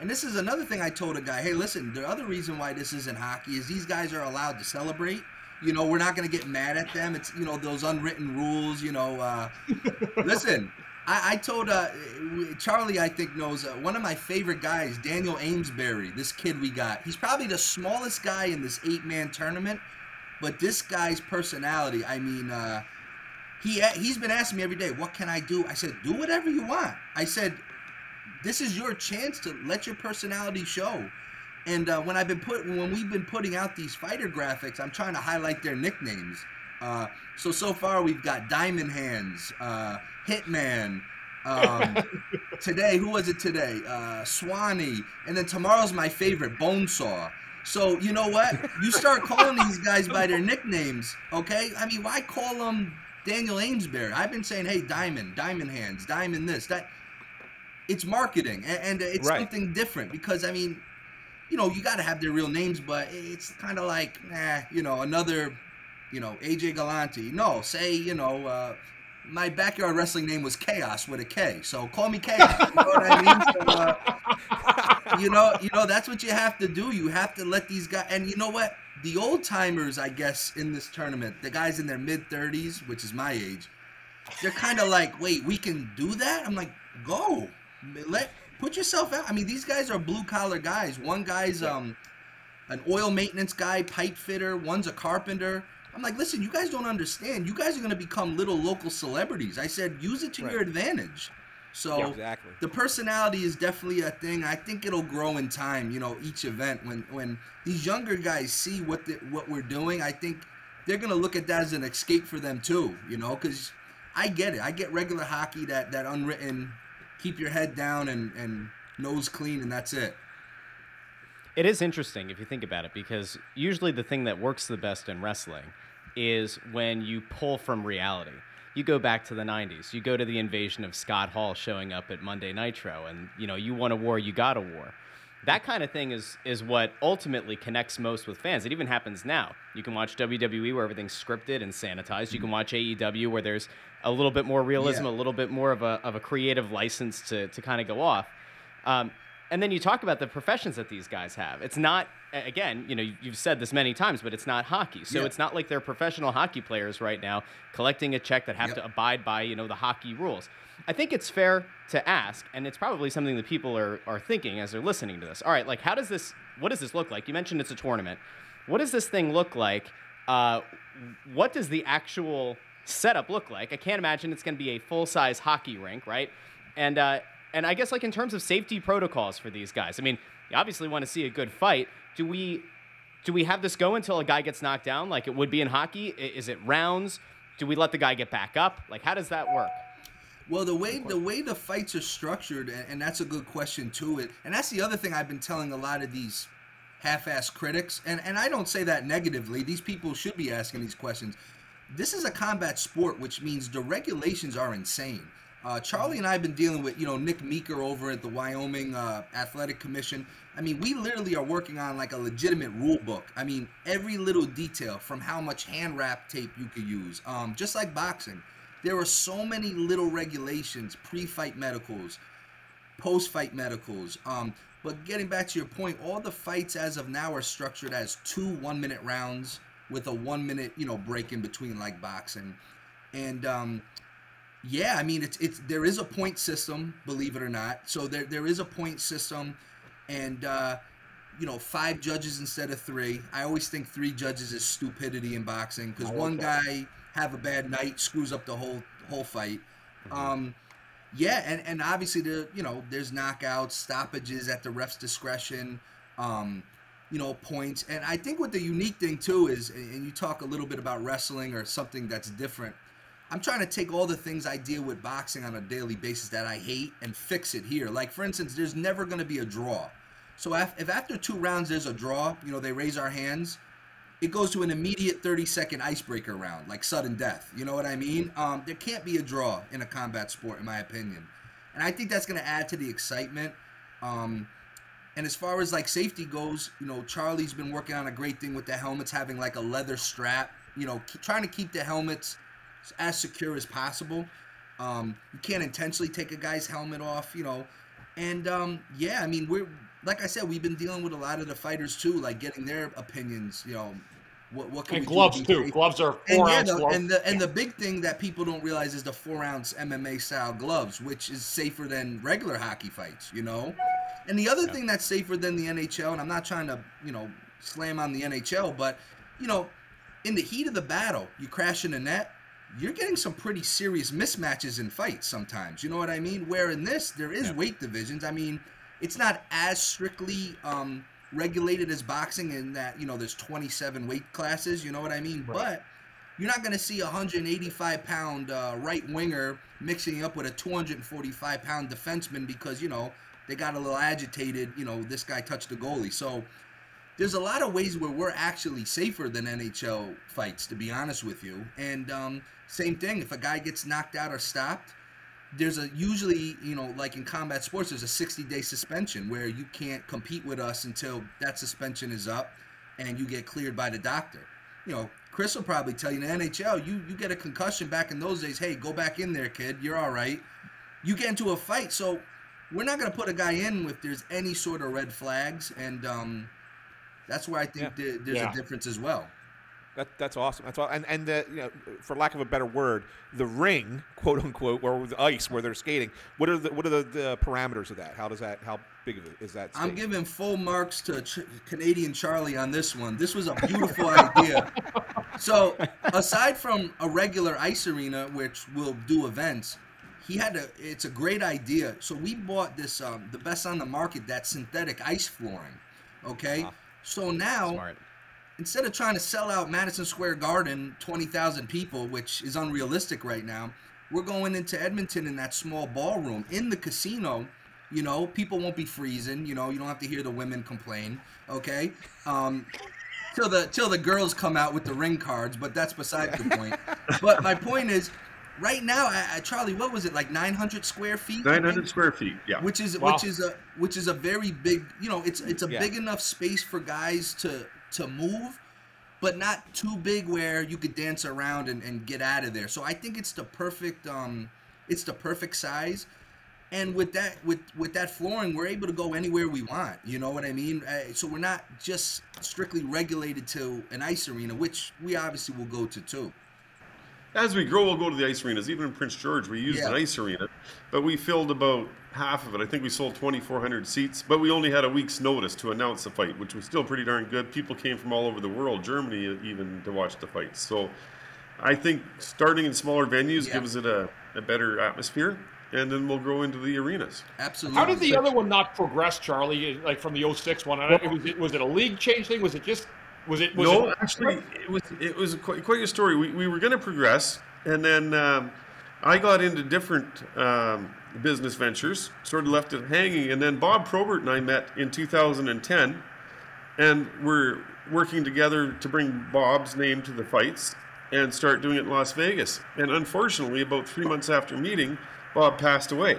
And this is another thing I told a guy. Hey, listen, the other reason why this isn't hockey is these guys are allowed to celebrate. You know, we're not going to get mad at them. It's you know those unwritten rules. You know, uh, listen, I, I told uh, Charlie, I think knows uh, one of my favorite guys, Daniel Amesbury. This kid we got. He's probably the smallest guy in this eight-man tournament, but this guy's personality. I mean, uh, he he's been asking me every day, "What can I do?" I said, "Do whatever you want." I said, "This is your chance to let your personality show." And uh, when I've been put when we've been putting out these fighter graphics, I'm trying to highlight their nicknames. Uh, so so far we've got Diamond Hands, uh, Hitman. Um, today, who was it today? Uh, Swanee, and then tomorrow's my favorite, Bonesaw. So you know what? You start calling these guys by their nicknames, okay? I mean, why call them Daniel Amesbury. I've been saying, hey, diamond, diamond hands, diamond this, that. It's marketing, and, and it's Right. something different because I mean, you know, you got to have their real names, but it's kind of like, nah, you know, another, you know, AJ Galante. No, say, you know, uh, my backyard wrestling name was Chaos with a K, so call me Chaos. You know what I mean? So, uh, you know, you know, that's what you have to do. You have to let these guys, and you know what? The old timers, I guess, in this tournament, the guys in their mid thirties, which is my age, they're kind of like, wait, we can do that? I'm like, go, let put yourself out. I mean, these guys are blue collar guys. One guy's um an oil maintenance guy, pipe fitter. One's a carpenter. I'm like, listen, you guys don't understand. You guys are gonna become little local celebrities. I said, use it to your advantage. So Yeah, exactly. the personality is definitely a thing. I think it'll grow in time. You know, each event when when these younger guys see what the, what we're doing, I think they're gonna look at that as an escape for them too. You know, because I get it. I get regular hockey that that unwritten, keep your head down and and nose clean, and that's it. It is interesting if you think about it because usually the thing that works the best in wrestling is when you pull from reality. You go back to the 90s. You go to the invasion of Scott Hall showing up at Monday Nitro and you know, you want a war, you got a war. That kind of thing is is what ultimately connects most with fans. It even happens now. You can watch WWE where everything's scripted and sanitized. You can watch AEW where there's a little bit more realism, Yeah. a little bit more of a, of a creative license to, to kind of go off. Um, and then you talk about the professions that these guys have. It's not, again, you know, you- you've said this many times, but it's not hockey. So Yeah. it's not like they're professional hockey players right now collecting a check that have Yep. to abide by, you know, the hockey rules. I think it's fair to ask, and it's probably something that people are, are thinking as they're listening to this. All right, like, how does this, what does this look like? You mentioned it's a tournament. What does this thing look like? Uh, what does the actual setup look like? I can't imagine it's going to be a full size hockey rink, right? And uh, and I guess like in terms of safety protocols for these guys, I mean, you obviously want to see a good fight. Do we do we have this go until a guy gets knocked down, like it would be in hockey? Is it rounds? Do we let the guy get back up? Like, how does that work? Well, the way the way the fights are structured, and, that's a good question too. It and that's the other thing I've been telling a lot of these half-ass critics, and and I don't say that negatively. These people should be asking these questions. This is a combat sport, which means the regulations are insane. Uh, Charlie and I have been dealing with, you know, Nick Meeker over at the Wyoming uh, Athletic Commission. I mean, we literally are working on like a legitimate rule book. I mean, every little detail from how much hand wrap tape you could use, um, just like boxing. There are so many little regulations, pre-fight medicals, post-fight medicals. Um, but getting back to your point, all the fights as of now are structured as two one-minute rounds with a one-minute, you know, break in between, like boxing. And um, yeah, I mean, it's it's there is a point system, believe it or not. So there there is a point system, and uh, you know, five judges instead of three. I always think three judges is stupidity in boxing because one guy have a bad night screws up the whole whole fight. Um, yeah, and, and obviously there you know there's knockouts, stoppages at the ref's discretion, um, you know points, and I think what the unique thing too is, and you talk a little bit about wrestling or something that's different. I'm trying to take all the things I deal with boxing on a daily basis that I hate and fix it here. Like for instance, there's never going to be a draw. So if, after two rounds there's a draw, you know they raise our hands, it goes to an immediate 30 second icebreaker round, like sudden death. You know what I mean? Um, there can't be a draw in a combat sport, in my opinion, and I think that's going to add to the excitement. Um, and as far as like safety goes, you know, Charlie's been working on a great thing with the helmets, having like a leather strap. You know, keep, trying to keep the helmets as secure as possible. Um, you can't intentionally take a guy's helmet off, you know. And um, yeah, I mean, we're like I said, we've been dealing with a lot of the fighters too, like getting their opinions, you know. What, what can And we do gloves be too. safe? Gloves are And four yeah, ounce the, gloves. and the and the big thing that people don't realize is the four ounce MMA style gloves, which is safer than regular hockey fights, you know. And the other thing that's safer than the NHL, and I'm not trying to you know slam on the NHL, but you know, in the heat of the battle, you crash in the net, you're getting some pretty serious mismatches in fights sometimes. You know what I mean? Where in this there is weight divisions. I mean, it's not as strictly um, regulated as boxing in that you know there's 27 weight classes. You know what I mean? But you're not going to see a 185 pound uh, right winger mixing up with a 245 pound defenseman because you know they got a little agitated. You know this guy touched the goalie, so there's a lot of ways where we're actually safer than NHL fights, to be honest with you. And um, same thing, if a guy gets knocked out or stopped, there's a usually, you know, like in combat sports, there's a 60 day suspension where you can't compete with us until that suspension is up and you get cleared by the doctor. You know, Chris will probably tell you in the NHL, you you get a concussion back in those days. Hey, go back in there, kid. You're all right. You get into a fight, so we're not gonna put a guy in if there's any sort of red flags, and um, that's where I think Yeah. there- there's Yeah. a difference as well. That, that's awesome. That's all. And and the, you know, for lack of a better word, the ring, quote unquote, or the ice where they're skating. What are the what are the, the parameters of that? How does that? How big of it is that? I'm giving full marks to Ch- Canadian Charlie on this one. This was a beautiful idea. So, aside from a regular ice arena, which will do events, he had a. It's a great idea. So we bought this, um, the best on the market, that synthetic ice flooring. Okay. So now, Smart. Instead of trying to sell out Madison Square Garden, 20,000 people, which is unrealistic right now, we're going into Edmonton in that small ballroom in the casino. You know, people won't be freezing. You know, you don't have to hear the women complain. Okay, um, till the till the girls come out with the ring cards, but that's beside the point. But my point is, right now, I, I, Charlie, what was it like 900 square feet? 900 square feet. Yeah. which is Wow. which is a which is a very big you know it's it's a Yeah. big enough space for guys to to move but not too big where you could dance around and, and get out of there. So i think it's the perfect um it's the perfect size. And with that with with that flooring we're able to go anywhere we want you know what i mean? Uh, so we're not just strictly regulated to an ice arena which we obviously will go to too. As we grow, we'll go to the ice arenas. Even in Prince George, we used an ice arena, but we filled about half of it. I think we sold 2,400 seats, but we only had a week's notice to announce the fight, which was still pretty darn good. People came from all over the world, Germany even, to watch the fights. So I think starting in smaller venues Yeah. gives it a, a better atmosphere, and then we'll grow into the arenas. absolutely How did the other one not progress, Charlie? Like from the 06 one? I- Was it was it a league change thing? Was it just was it was no, it, actually, it was it was quite, quite a story. We, we were going to progress, and then um, I got into different um, business ventures, sort of left it hanging. And then Bob Probert and I met in 2010, and we're working together to bring Bob's name to the fights and start doing it in Las Vegas. And unfortunately, about three months after meeting, Bob passed away.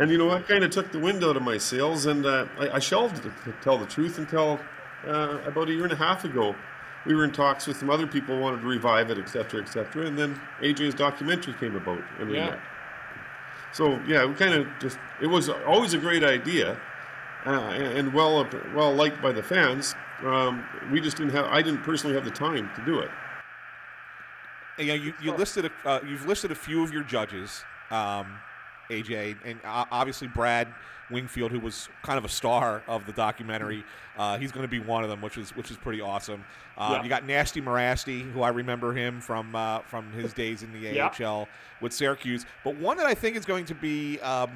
And you know, I kind of took the wind out of my sails, and uh, I, I shelved it, to tell the truth, until uh, about a year and a half ago. We were in talks with some other people, wanted to revive it, et cetera, et cetera. And then AJ's documentary came about, and we Yeah. Met. So yeah, we kind of just it was always a great idea, uh, and and well well liked by the fans. Um, we just didn't have I didn't personally have the time to do it. And, you know, you, you listed a, uh, you've listed a few of your judges, um, AJ, and uh, obviously Brad Wingfield, who was kind of a star of the documentary. Uh, he's going to be one of them, which is which is pretty awesome. Uh, Yeah. You got Nasty Marasti, who I remember him from uh, from his days in the Yeah. AHL with Syracuse. But one that I think is going to be um,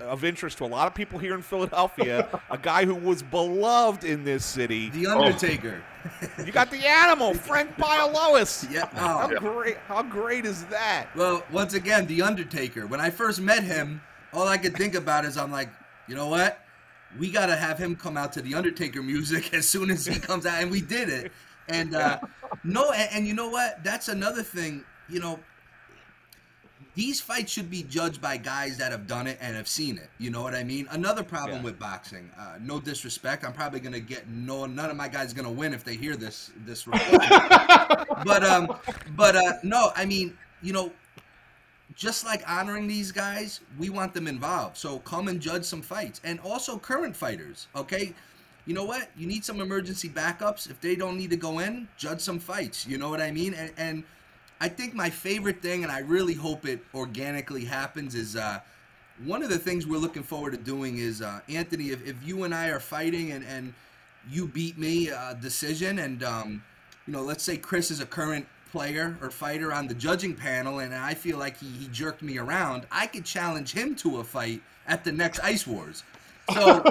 uh, of interest to a lot of people here in Philadelphia, a guy who was beloved in this city. the undertaker You got the animal, Frank Bialowas. yeah How oh. great! How great is that? Well, once again, The Undertaker. When I first met him, all I could think about is I'm like, you know what? We got to have him come out to The Undertaker music as soon as he comes out. And we did it. And uh, no, and, and you know what? That's another thing. You know, these fights should be judged by guys that have done it and have seen it. You know what I mean? Another problem Yeah. with boxing. Uh, no disrespect. I'm probably gonna get no. None of my guys gonna win if they hear this this but um, but uh, no. I mean, you know, just like honoring these guys, we want them involved. So come and judge some fights, and also current fighters. Okay, you know what? You need some emergency backups. If they don't need to go in, judge some fights. You know what I mean? And and I think my favorite thing, and I really hope it organically happens, is uh, one of the things we're looking forward to doing is uh, Anthony. If, if you and I are fighting and and you beat me uh, decision, and um, you know, let's say Chris is a current player or fighter on the judging panel, and I feel like he, he jerked me around, I could challenge him to a fight at the next Ice Wars. So,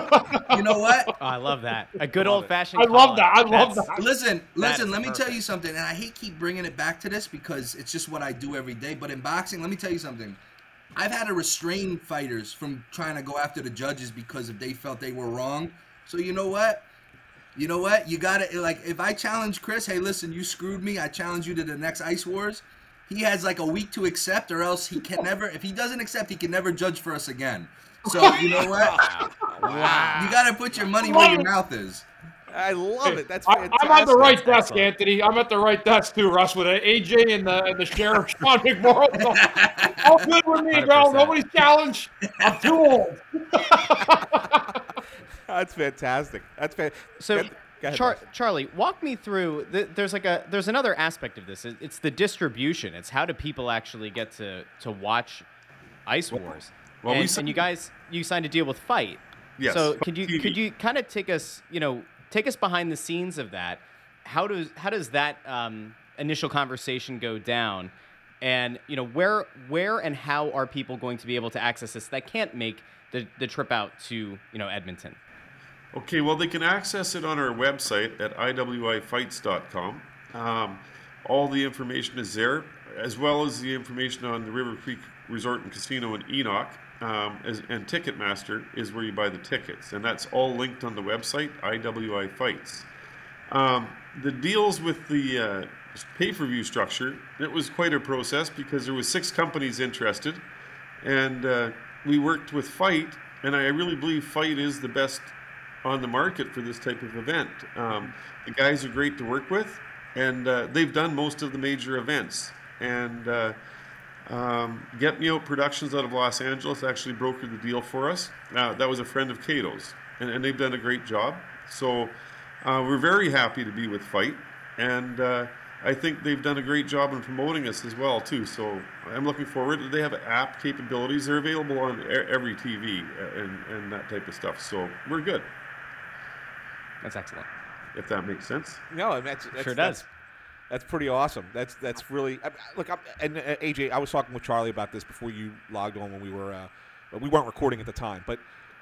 you know what? Oh, I love that. A good old fashioned. I love that. I love that. Listen, listen, is let me tell you something, and I hate keep bringing it back to this because it's just what I do every day. But in boxing, let me tell you something. I've had to restrain fighters from trying to go after the judges because if they felt they were wrong. So you know what? You know what? You gotta like if I challenge Chris, hey, listen, you screwed me. I challenge you to the next Ice Wars. He has like a week to accept, or else he can never. If he doesn't accept, he can never judge for us again. So you know what? Wow. You gotta put your money where your mouth is. I love it. That's I, fantastic. I'm on the right desk, excellent. Anthony. I'm at the right desk too, Russ, with AJ and the and the sheriff Sean McMorrow. So, all good with me, bro. 100%. Nobody's challenged. I'm too old. That's fantastic. That's fantastic. So, Char- Charlie, walk me through. The, there's like a there's another aspect of this. It- It's the distribution. It's how do people actually get to to watch Ice Wars? well, we and, and signed- you guys you signed a deal with FITE. Yes, So could you TV. could you kind of take us you know take us behind the scenes of that? How does how does that um, initial conversation go down? And you know where where and how are people going to be able to access this that can't make the, the trip out to you know Edmonton? Okay, well, they can access it on our website at iwifights.com. Um, all the information is there, as well as the information on the River Cree Resort and Casino in Enoch. Um, as, and Ticketmaster is where you buy the tickets, and that's all linked on the website, IWI Fights. Um, the deals with the uh, pay-per-view structure, it was quite a process because there was six companies interested, and uh, we worked with FITE, and I really believe FITE is the best on the market for this type of event. Um, the guys are great to work with, and uh, they've done most of the major events. And uh, um, Get Me Out Productions out of Los Angeles actually brokered the deal for us. Uh, that was a friend of Cato's, and, and they've done a great job. So uh, we're very happy to be with FITE, and uh, I think they've done a great job in promoting us as well too. So I'm looking forward. They have app capabilities. They're available on e- every TV and, and that type of stuff. So we're good, That's excellent. if that makes sense. No, and that's, that's Sure that's, does. That's pretty awesome. That's that's really I, look. I'm, and uh, AJ, I was talking with Charlie about this before you logged on when we were uh, we weren't recording at the time, but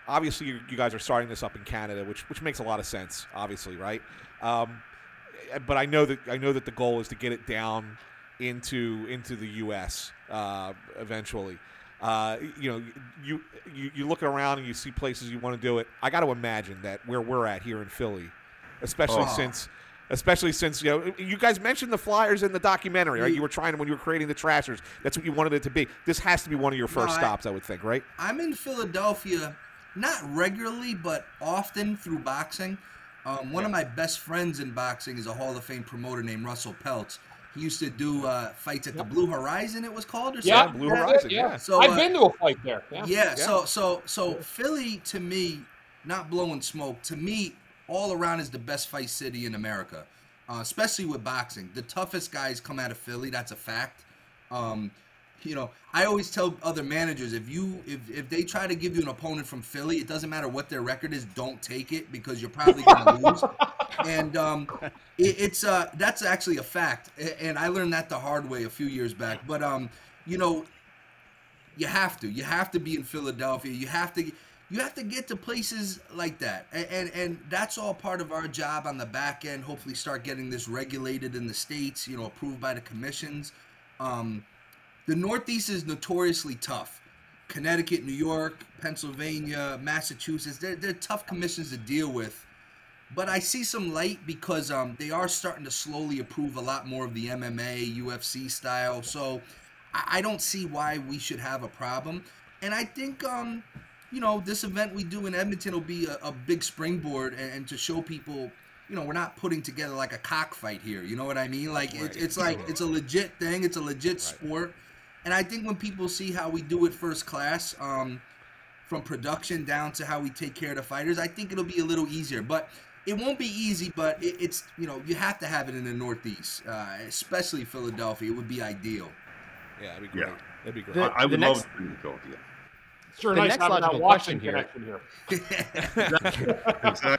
obviously you, you guys are starting this up in Canada, which which makes a lot of sense, obviously, right? Um, but I know that I know that the goal is to get it down into into the U.S. Uh, eventually. Uh, you know, you, you you look around and you see places you want to do it. I got to imagine that where we're at here in Philly, especially Oh. since especially since you know you guys mentioned the Flyers in the documentary, right? You were trying when you were creating the Trashers. That's what you wanted it to be. This has to be one of your first I- stops, I would think, right? I'm in Philadelphia, not regularly, but often through boxing. Um, one of my best friends in boxing is a Hall of Fame promoter named Russell Peltz. He used to do uh, fights at the Blue Horizon, it was called, or Yeah, something. Blue Horizon, Yeah. yeah. So, I've uh, been to a fight there. Yeah. Yeah, so so so Philly to me, not blowing smoke. To me, all around is the best fight city in America, uh, especially with boxing. The toughest guys come out of Philly. That's a fact. Um, you know, I always tell other managers if you if, if they try to give you an opponent from Philly, it doesn't matter what their record is. Don't take it because you're probably gonna lose. And um, it, it's uh that's actually a fact. And I learned that the hard way a few years back. But um, you know, you have to. You have to be in Philadelphia. You have to. You have to get to places like that, and, and and that's all part of our job on the back end. Hopefully, start getting this regulated in the states. You know, approved by the commissions. Um, the Northeast is notoriously tough. Connecticut, New York, Pennsylvania, Massachusetts. They're, they're tough commissions to deal with. But I see some light because um, they are starting to slowly approve a lot more of the MMA, UFC style. So I, I don't see why we should have a problem. And I think, um, you know, this event we do in Edmonton will be a, a big springboard and, and to show people, you know, we're not putting together like a cockfight here. You know what I mean? Like it's it's like it's a legit thing. It's a legit sport. And I think when people see how we do it first class, um, from production down to how we take care of the fighters, I think it'll be a little easier. But it won't be easy. But it, it's you know you have to have it in the Northeast, uh, especially Philadelphia. It would be ideal. Yeah, that'd be great. Yeah. That'd be great. The- I, I would next- love to be in Philadelphia. Sure, The nice next having that logical Washington question here- connection here. Exactly.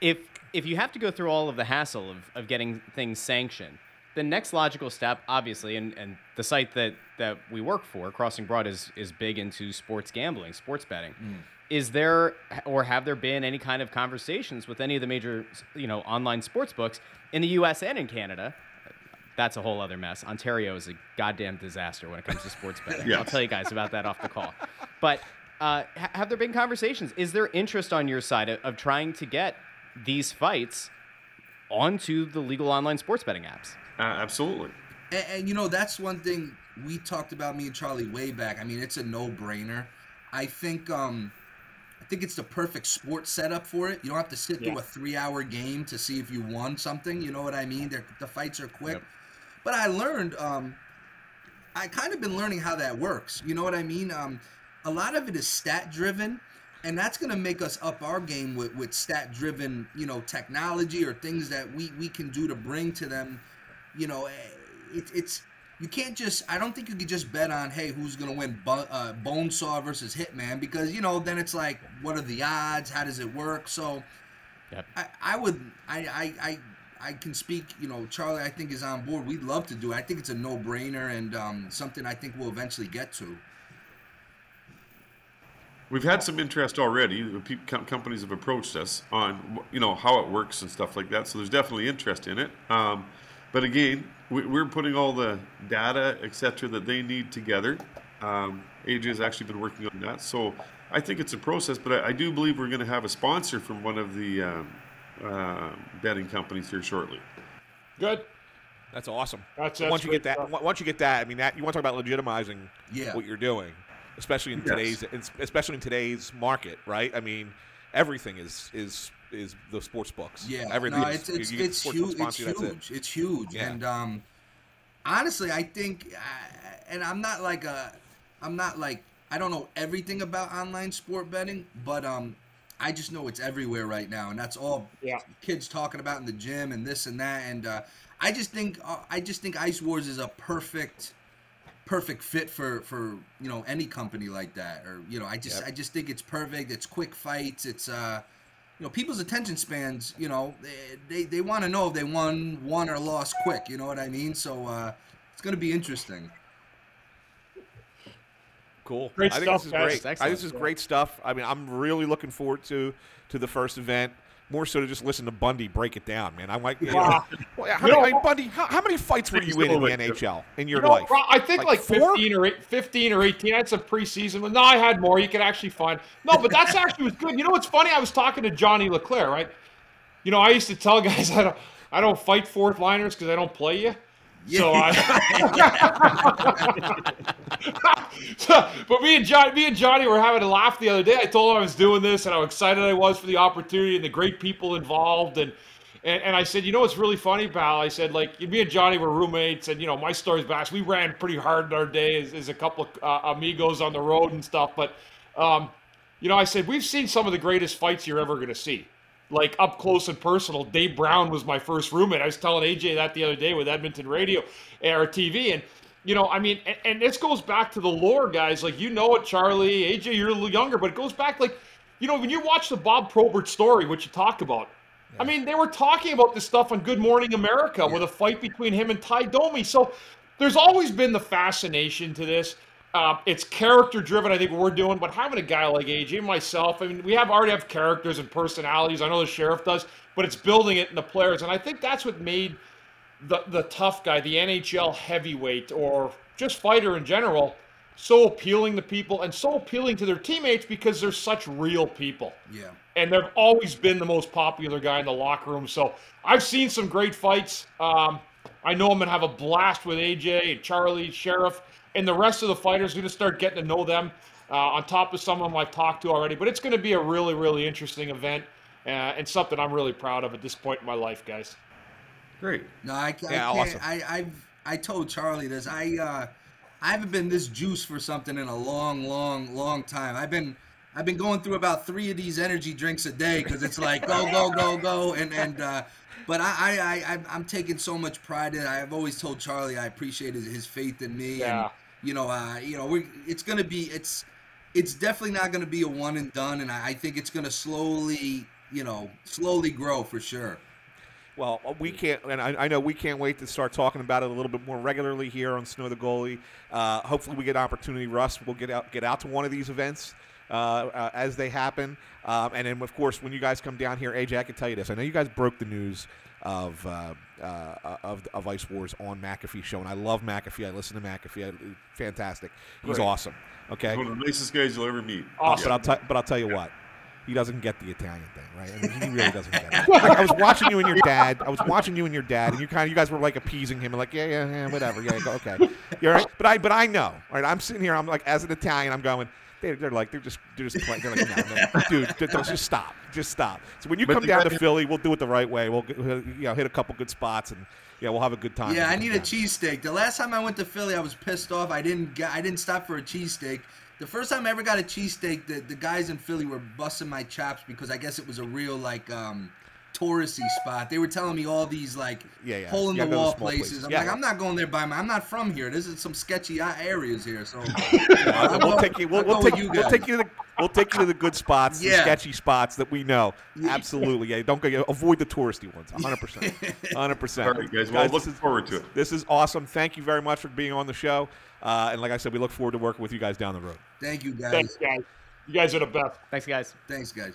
if if you have to go through all of the hassle of, of getting things sanctioned, the next logical step, obviously, and, and the site that, that we work for, Crossing Broad, is is big into sports gambling, sports betting. Hmm. Is there or have there been any kind of conversations with any of the major, you know, online sports books in the U.S. and in Canada? That's a whole other mess. Ontario is a goddamn disaster when it comes to sports betting. I'll tell you guys about that off the call. But uh, ha- have there been conversations? Is there interest on your side of, of trying to get these fights onto the legal online sports betting apps. Uh, absolutely. And, and you know, that's one thing we talked about me and Charlie way back. I mean, it's a no-brainer. I think um I think it's the perfect sports setup for it. You don't have to sit through a three-hour game to see if you won something. You know what I mean? They're, the fights are quick. Yep. But I learned um I kind of been learning how that works. You know what I mean? Um a lot of it is stat driven and that's going to make us up our game with, with stat driven you know technology or things that we, we can do to bring to them you know eh, it, it's you can't just i don't think you could just bet on hey who's going to win Bo- uh, bonesaw versus hitman because you know then it's like what are the odds how does it work so Yep. I, I would I, I i i can speak you know charlie i think is on board we'd love to do it i think it's a no-brainer and um, something i think we'll eventually get to We've had some interest already. Companies have approached us on, you know, how it works and stuff like that. So there's definitely interest in it. Um, but again, we, we're putting all the data, et cetera, that they need together. Um, AJ has actually been working on that. So I think it's a process, but I, I do believe we're going to have a sponsor from one of the um, uh, betting companies here shortly. Good. That's awesome. That's- once you get that, stuff. once you get that, I mean, that you want to talk about legitimizing Yeah. what you're doing, especially in Yes. today's, especially in today's market, right? I mean, everything is is is the sports books. Yeah, everything. No, is, it's it's, you it's huge. It's it. huge. It's huge. Yeah. And um, honestly, I think, and I'm not like a, I'm not like I don't know everything about online sport betting, but um, I just know it's everywhere right now, and that's all Yeah. kids talking about in the gym and this and that. And uh, I just think uh, I just think Ice Wars is a perfect perfect fit for for you know any company like that or you know i just Yep. i just think it's perfect it's quick fights it's uh you know people's attention spans you know they they, they want to know if they won won or lost quick you know what i mean so uh it's going to be interesting Cool. Great I think stuff, this is guys. great. I, this is excellent. great stuff. I mean, I'm really looking forward to to the first event. More so to just listen to Bundy break it down, man. I'm like, you know, Wow. well, how You many, know- like, Bundy, how, how many fights were you in in the. NHL in your You know, life? I think like, four? 15 or eight, 15 or 18. I had some preseason. No, I had more. You can actually find. No, but that's actually was good. You know what's funny? I was talking to Johnny LeClair, right? You know, I used to tell guys I don't, I don't fight fourth liners because I don't play you. So I. So, but me and Johnny, me and Johnny were having a laugh the other day. I told him I was doing this and how excited I was for the opportunity and the great people involved. And and, and I said, you know what's really funny, pal? I said, like me and Johnny were roommates, and you know my story's back. We ran pretty hard in our day as, as a couple of uh, amigos on the road and stuff. But um, you know, I said we've seen some of the greatest fights you're ever going to see like up close and personal. Dave Brown was my first roommate. I was telling AJ that the other day with Edmonton Radio eh, or TV, and you know, I mean, and, and this goes back to the lore, guys. Like you know it, Charlie, AJ, you're a little younger, but it goes back like, you know, when you watch the Bob Probert story, which you talk about. I mean, they were talking about this stuff on Good Morning America with a fight between him and Tie Domi. So there's always been the fascination to this. Uh, it's character driven, I think, what we're doing, but having a guy like AJ and myself, I mean, we have already have characters and personalities. I know the sheriff does, but it's building it in the players. And I think that's what made the the tough guy, the NHL heavyweight, or just fighter in general, so appealing to people and so appealing to their teammates because they're such real people yeah and they've always been the most popular guy in the locker room. So I've seen some great fights. Um, I know I'm gonna have a blast with AJ and Charlie, Sheriff, and the rest of the fighters. Going to start getting to know them uh, on top of some of them I've talked to already. But it's going to be a really, really interesting event uh, and something I'm really proud of at this point in my life, guys. Great. No, I, I can't. Yeah, awesome. I, I've I told Charlie this. I uh, I haven't been this juiced for something in a long, long, long time. I've been I've been going through about three of these energy drinks a day because it's like go, go, go, go, and and. Uh, but I, I, I, I'm- I'm taking so much pride in it. I've always told Charlie I appreciate his, his faith in me, Yeah. and you know, uh, you know, we it's gonna be, it's, it's definitely not gonna be a one and done, and I, I think it's gonna slowly, you know, slowly grow for sure. Well, uh, we can't, and I, I know we can't wait to start talking about it a little bit more regularly here on Snow the Goalie. Uh, hopefully, we get an opportunity. Russ, we'll get out get out to one of these events uh, uh, as they happen, um, and then of course when you guys come down here, AJ, I can tell you this. I know you guys broke the news of uh, uh, of, of Ice Wars on McAfee show, and I love McAfee. I listen to McAfee. I, fantastic. He's Great. awesome. Okay, One of the nicest guys you'll ever meet. Awesome. but I'll tell but I'll tell you what. he doesn't get the Italian thing, right? I mean, he really doesn't get it. Like, I was watching you and your dad. I was watching you and your dad, and you kind of, you guys were like appeasing him, and like, yeah, yeah, yeah, whatever, yeah, okay, you're right. But I, but I know, right? I'm sitting here, I'm like, as an Italian, I'm going. They're, they're like they're just they're just playing. They're like, no, no, dude, don't- just stop, just stop. So when you But come down to Philly, we'll do it the right way. We'll you know hit a couple good spots, and yeah, we'll have a good time. Yeah, I need a down. cheesesteak. The last time I went to Philly, I was pissed off. I didn't get, I didn't stop for a cheesesteak. The first time I ever got a cheesesteak, the, the guys in Philly were busting my chops because I guess it was a real like um touristy spot. They were telling me all these like Yeah, yeah. hole in You the gotta go to wall places. places. I'm Yeah. like, I'm not going there by my. I'm not from here. This is some sketchy uh, areas here. So we'll take you. We'll, we'll take with you We'll take you to the. We'll take you to the good spots, the Yeah. sketchy spots that we know. Absolutely, yeah. Don't go. Avoid the touristy ones. 100. percent 100. percent All right, guys. Well, this looking is forward to it. this is awesome. Thank you very much for being on the show. Uh, and like I said, we look forward to working with you guys down the road. Thank you guys. Thanks, guys. You guys are the best. Thanks, guys. Thanks guys.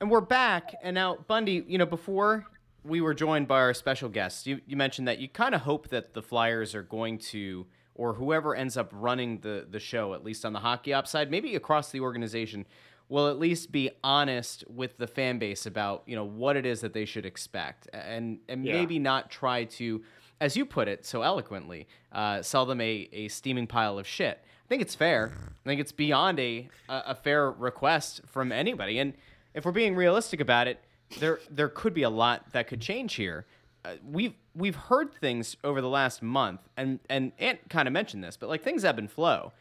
And we're back. And now, Bundy, you know, before we were joined by our special guests, you, you mentioned that you kind of hope that the Flyers are going to, or whoever ends up running the, the show, at least on the hockey ops side, maybe across the organization, will at least be honest with the fan base about, you know, what it is that they should expect. And, and Yeah. maybe not try to, as you put it so eloquently, uh, sell them a, a steaming pile of shit. I think it's fair. I think it's beyond a, a, a fair request from anybody. And if we're being realistic about it, there there could be a lot that could change here. Uh, we've we've heard things over the last month, and and Ant kind of mentioned this, but like things ebb and flow.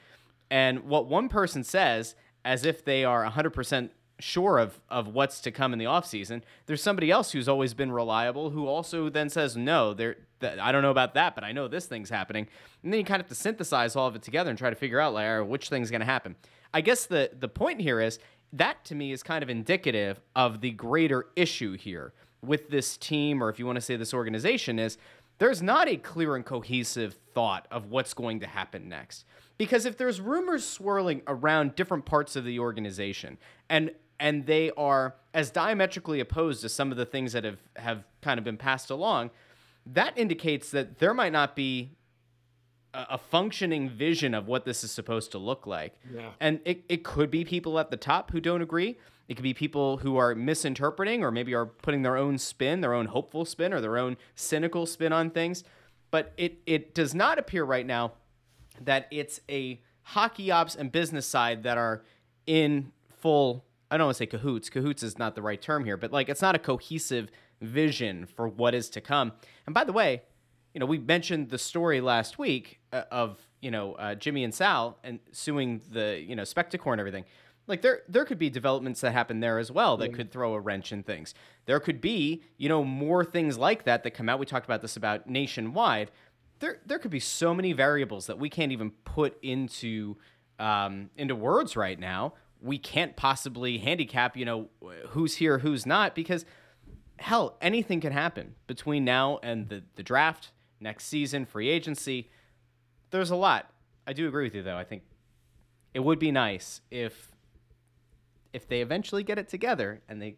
And what one person says, as if they are 100% sure of, of what's to come in the offseason, there's somebody else who's always been reliable who also then says, no, there, th- I don't know about that, but I know this thing's happening. And then you kind of have to synthesize all of it together and try to figure out like, which thing's going to happen. I guess the, the point here is that to me is kind of indicative of the greater issue here with this team, or if you want to say this organization, is there's not a clear and cohesive thought of what's going to happen next. Because if there's rumors swirling around different parts of the organization and and they are as diametrically opposed to some of the things that have, have kind of been passed along, that indicates that there might not be a, functioning vision of what this is supposed to look like. Yeah. And it, it could be people at the top who don't agree. It could be people who are misinterpreting or maybe are putting their own spin, their own hopeful spin, or their own cynical spin on things. But it, it does not appear right now that it's a hockey ops and business side that are in full I don't want to say cahoots. Cahoots is not the right term here, but like it's not a cohesive vision for what is to come. And by the way, you know, we mentioned the story last week uh, of, you know, uh, Jimmy and Sal and suing the, you know, Spectacor and everything. Like there there could be developments that happen there as well that could throw a wrench in things. There could be, you know, more things like that that come out. We talked about this about nationwide there there could be so many variables that we can't even put into um, into words right now. We can't possibly handicap, you know, who's here, who's not, because hell, anything can happen between now and the, the draft, next season, free agency. There's a lot. I do agree with you though. I think it would be nice if if they eventually get it together and they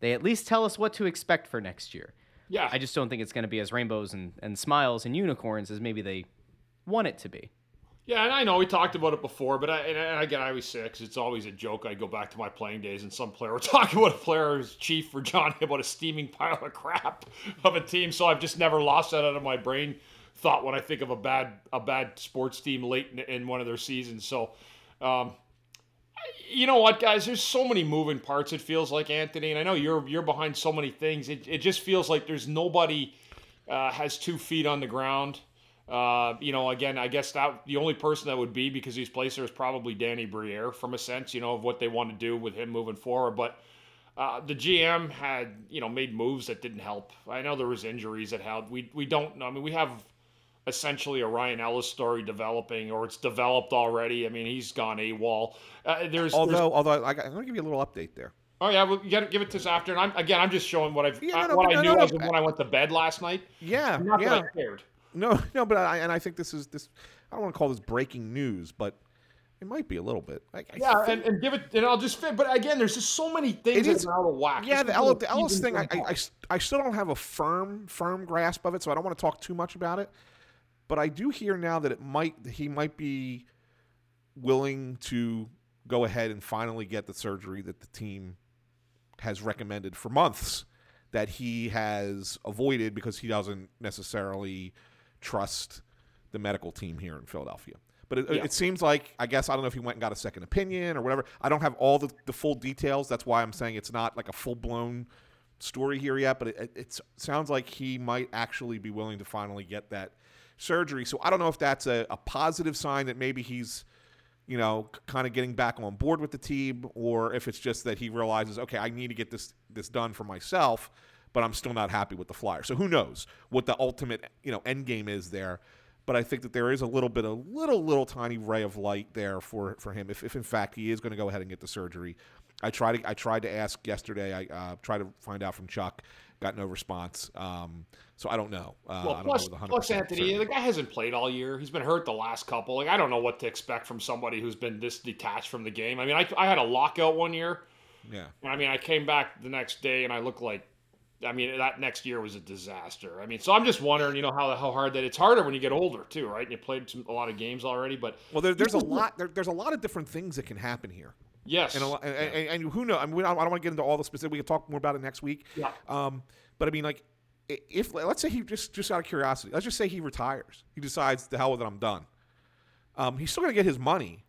they at least tell us what to expect for next year. Yeah. I just don't think it's going to be as rainbows and, and smiles and unicorns as maybe they want it to be. Yeah, and I know we talked about it before, but I, and, again, I always say it's always a joke. I go back to my playing days, and some player were talking about a player who's chief for Johnny about a steaming pile of crap of a team. So I've just never lost that out of my brain thought when I think of a bad a bad sports team late in, in one of their seasons. So, um, you know what, guys? There's so many moving parts. It feels like Anthony, and I know you're you're behind so many things. It it just feels like there's nobody uh, has two feet on the ground. Uh, you know, again, I guess that the only person that would be because he's placed there is probably Danny Briere from a sense, you know, of what they want to do with him moving forward. But uh, the GM had, you know, made moves that didn't help. I know there was injuries that helped. We we don't know. I mean, we have essentially a Ryan Ellis story developing, or it's developed already. I mean, he's gone AWOL. Uh, there's there's- Although, although I, I'm going to give you a little update there. Oh yeah, well, to give it to us after. And I'm again, I'm just showing what I've Yeah, no, no, what but I no, knew no, as no. when I went to bed last night. Yeah, Not yeah. that I cared. No, no, but I and I think this is this. I don't want to call this breaking news, but it might be a little bit. I, I Yeah, and, and give it, and I'll just fit. But again, there's just so many things It that is- are out of whack. yeah, the, the Ellis thing, I, I, I still don't have a firm firm grasp of it, so I don't want to talk too much about it. But I do hear now that it might he might be willing to go ahead and finally get the surgery that the team has recommended for months that he has avoided because he doesn't necessarily trust the medical team here in Philadelphia. But it, Yeah. it seems like, I guess, I don't know if he went and got a second opinion or whatever. I don't have all the, the full details. That's why I'm saying it's not like a full blown story here yet. But it, it, it sounds like he might actually be willing to finally get that surgery. So I don't know if that's a, a positive sign that maybe he's, you know, kind of getting back on board with the team, or if it's just that he realizes, okay, I need to get this this done for myself, but I'm still not happy with the Flyers. So who knows what the ultimate, you know, end game is there. But I think that there is a little bit, a little, little tiny ray of light there for, for him. If, if in fact he is going to go ahead and get the surgery, I tried to I tried to ask yesterday. I uh, tried to find out from Chuck, got no response. Um, so I don't know. Uh, Well, I don't plus, know with 100% plus Anthony, certainty. the guy hasn't played all year. He's been hurt the last couple. Like I don't know what to expect from somebody who's been this detached from the game. I mean, I, I had a lockout one year. yeah. I mean, I came back the next day and I looked like, I mean, that next year was a disaster. I mean, so I'm just wondering, you know, how how hard that it's harder when you get older too, right? And you played some, a lot of games already, but Well, there, there's a lot. There, there's a lot of different things that can happen here. yes, and, a lot, and, and, and who knows? I mean, I don't want to get into all the specifics. We can talk more about it next week. Yeah. Um, but I mean, like, if let's say he just just out of curiosity, let's just say he retires. He decides the hell with it, I'm done. Um, he's still going to get his money,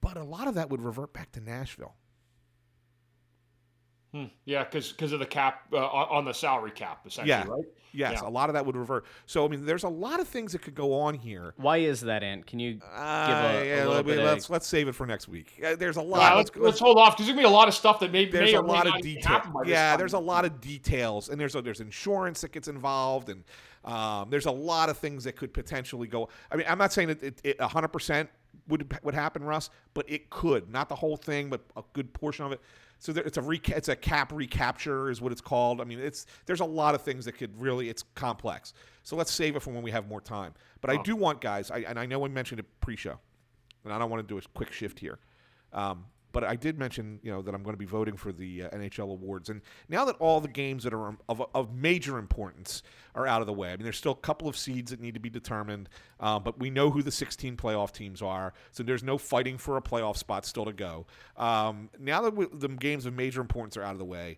but a lot of that would revert back to Nashville. Hmm. yeah, because of the cap uh, on on the salary cap, essentially, Yeah. right? Yes, Yeah. a lot of that would revert. So I mean, there's a lot of things that could go on here. Why is that, Ant? Can you Uh, give a, a yeah, little let, bit us of, let's save it for next week. Uh, there's a lot. Uh, let's, let's, let's hold off because there's gonna be a lot of stuff that may, there's may a or may lot of not detail. happen by this Yeah, there's a lot of details, and there's a, there's insurance that gets involved, and um, there's a lot of things that could potentially go. I mean, I'm not saying that it, it 100% would would happen, Russ, but it could. Not the whole thing, but a good portion of it. So there, it's a reca- it's a cap recapture is what it's called. I mean, it's there's a lot of things that could really it's complex. So let's save it for when we have more time. But I do want guys, I, and I know we mentioned it pre-show, and I don't want to do a quick shift here. Um, but I did mention, you know, that I'm going to be voting for the uh, NHL awards, and now that all the games that are of, of major importance are out of the way, I mean, there's still a couple of seeds that need to be determined, um, but we know who the 16 playoff teams are, so there's no fighting for a playoff spot still to go. Um, now that we, the games of major importance are out of the way,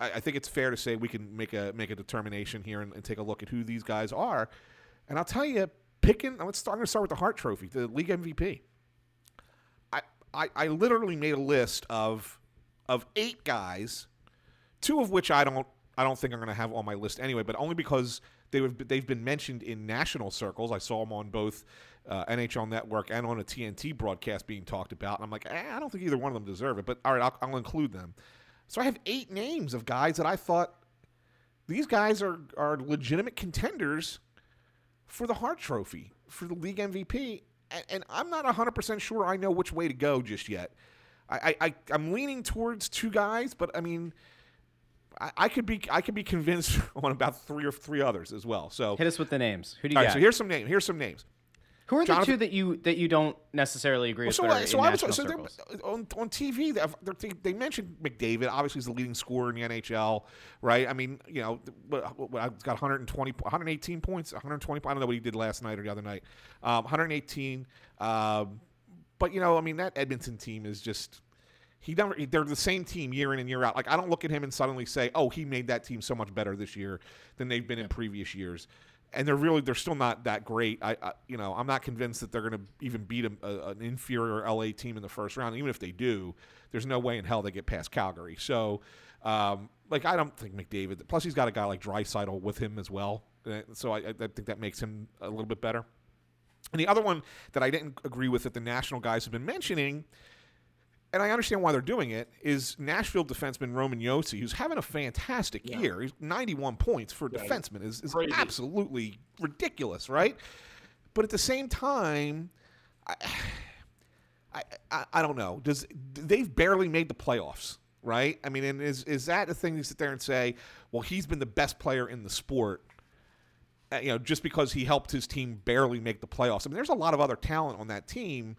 I, I think it's fair to say we can make a make a determination here and, and take a look at who these guys are, and I'll tell you, picking. Let's start. I'm going to start with the Hart Trophy, the league MVP. I, I, literally made a list of of eight guys, two of which I don't I don't think I'm going to have on my list anyway, but only because they have they've been mentioned in national circles. I saw them on both uh, NHL Network and on a TNT broadcast being talked about, and I'm like, eh, I don't think either one of them deserve it. But all right, I'll, I'll include them. So I have eight names of guys that I thought these guys are are legitimate contenders for the Hart Trophy for the league MVP, and, and I'm not 100 percent sure I know which way to go just yet. I, I, I'm leaning towards two guys, but I mean, I, I could be I could be convinced on about three or three others as well. So hit us with the names? Who do you all right, got? so here's some names. Here's some names. Who are the two that you that you don't necessarily agree with? so, I- so I was so on on TV. They, they, they mentioned McDavid. Obviously, he's the leading scorer in the NHL, right? I mean, you know, I've got 120, 118 points, 120. I don't know what he did last night or the other night. Um, 118. Um, but you know, I mean, that Edmonton team is just. He never. They're the same team year in and year out. Like I don't look at him and suddenly say, "Oh, he made that team so much better this year than they've been in previous years." And they're really, they're still not that great. I, I you know, I'm not convinced that they're going to even beat a, a, an inferior LA team in the first round. Even if they do, there's no way in hell they get past Calgary. So, um, like, I don't think McDavid. Plus, he's got a guy like Draisaitl with him as well. Uh, So I, I think that makes him a little bit better. And the other one that I didn't agree with that the national guys have been mentioning, and I understand why they're doing it, is Nashville defenseman Roman Josi, who's having a fantastic year. He's 91 points for a Yeah, defenseman is, is crazy. absolutely ridiculous, right? But at the same time, I, I, I, I don't know. Does they've barely made the playoffs, right? I mean, and is is that a thing you sit there and say, well, he's been the best player in the sport? uh, you know, just because he helped his team barely make the playoffs. I mean, there's a lot of other talent on that team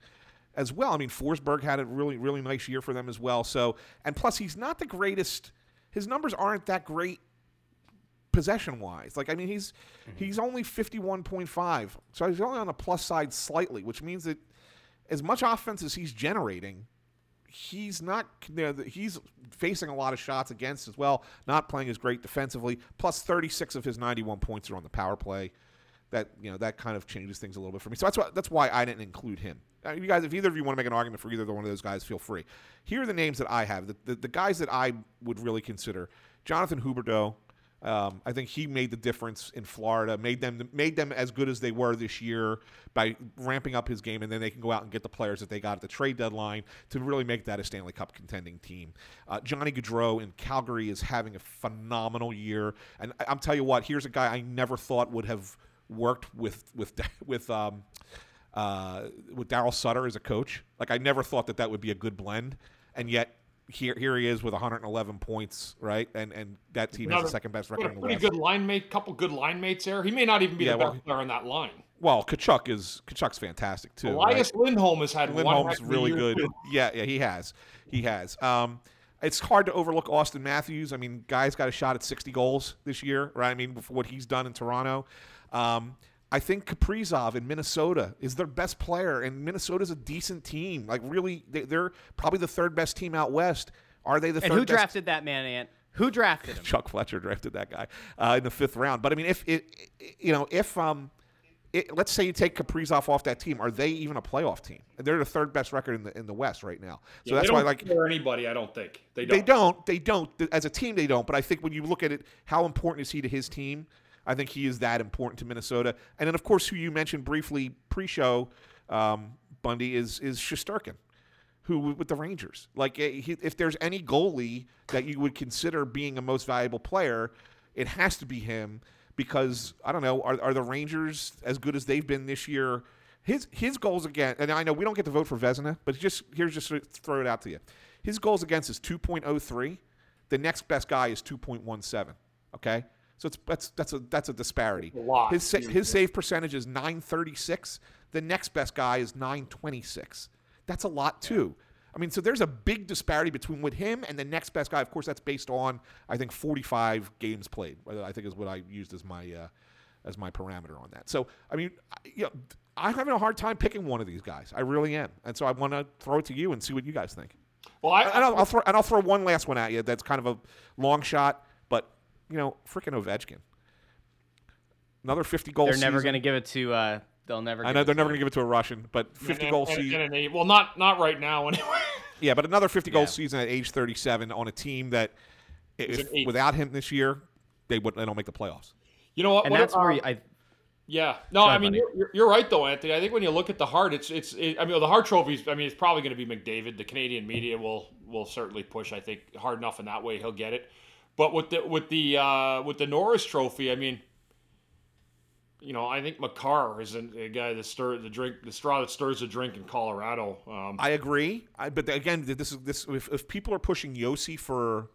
as well. I mean, Forsberg had a really, really nice year for them as well. So, and plus, he's not the greatest. His numbers aren't that great possession wise. Like, I mean, he's mm-hmm. he's only 51.5, so he's only on the plus side slightly, which means that as much offense as he's generating, he's not. You know, he's facing a lot of shots against as well. Not playing as great defensively. Plus, 36 of his 91 points are on the power play. That you know that kind of changes things a little bit for me. So that's why that's why I didn't include him. Uh, you guys, if either of you want to make an argument for either one of those guys, feel free. Here are the names that I have. The, the, the guys that I would really consider: Jonathan Huberdeau. Um, I think he made the difference in Florida, made them made them as good as they were this year by ramping up his game, and then they can go out and get the players that they got at the trade deadline to really make that a Stanley Cup contending team. Uh, Johnny Gaudreau in Calgary is having a phenomenal year, and I, I'm tell you what, here's a guy I never thought would have worked with with with um, uh, with Daryl Sutter as a coach. Like I never thought that that would be a good blend, and yet here here he is with 111 points, right? And and that team Another- has the second best record a in the pretty good line mate, couple good line mates there. He may not even be Yeah, the well- best player on that line. Well, Tkachuk is Tkachuk's fantastic too. Elias Lindholm has had one Lindholm's really good. too. Yeah, yeah, he has. He has. Um, it's hard to overlook Auston Matthews. I mean, guy's got a shot at 60 goals this year, right? I mean, for what he's done in Toronto. Um, I think Kaprizov in Minnesota is their best player, and Minnesota's a decent team. Like, really, they, they're probably the third best team out west. Are they the And third who best? drafted that man, Ant? Who drafted him? Chuck Fletcher drafted that guy uh, in the fifth round. But I mean, if it, you know, if um, it, let's say you take Kaprizov off that team, are they even a playoff team? They're the third best record in the in the West right now. So Yeah, that's they why, don't like, scare anybody. I don't think they don't. they don't, they don't. As a team, they don't. But I think when you look at it, how important is he to his team? I think he is that important to Minnesota. And then, of course, who you mentioned briefly pre-show, um, Bundy is is Shesterkin who with the Rangers. Like eh, if there's any goalie that you would consider being a most valuable player, it has to be him because I don't know, are, are the Rangers as good as they've been this year? His his goals again, and I know we don't get to vote for Vezina, but just here's just to throw it out to you. His goals against is 2.03. The next best guy is 2.17. Okay, so it's that's that's a that's a disparity. a lot. His sa- his save percentage is 936. The next best guy is 926. That's a lot too. I mean, so there's a big disparity between with him and the next best guy. Of course, that's based on I think 45 games played. uh, I think is what I used as my uh, as my parameter on that. So I mean, I- you know, I'm having a hard time picking one of these guys. I really am, and so I want to throw it to you and see what you guys think. Well, I, And I'll, I'll throw and I'll throw one last one at you. That's kind of a long shot, you know, freaking Ovechkin. Another 50 goal. They're never season. going to give it to. Uh, they'll never. I give know it they're never going to give it to a Russian, but 50 and- goal and- season. and an well, not not right now anyway. Yeah, but another 50 goal Yeah. season at age 37 on a team that, if, without him this year, they would they don't make the playoffs. You know what? And what that's if, where uh, you- I. Yeah, no, ahead, I mean you're, you're, you're right though, Anthony. I think when you look at the Hart, it's it's. It, I mean, the Hart trophies. I mean, it's probably going to be McDavid. The Canadian media will will certainly push. I think hard enough in that way he'll get it. But with the with the uh, with the Norris Trophy, I mean, you know, I think Makar is a, a guy that stir the drink, the straw that stirs the drink in Colorado. Um, I agree, I, but again, this is this. If, if people are pushing Josi for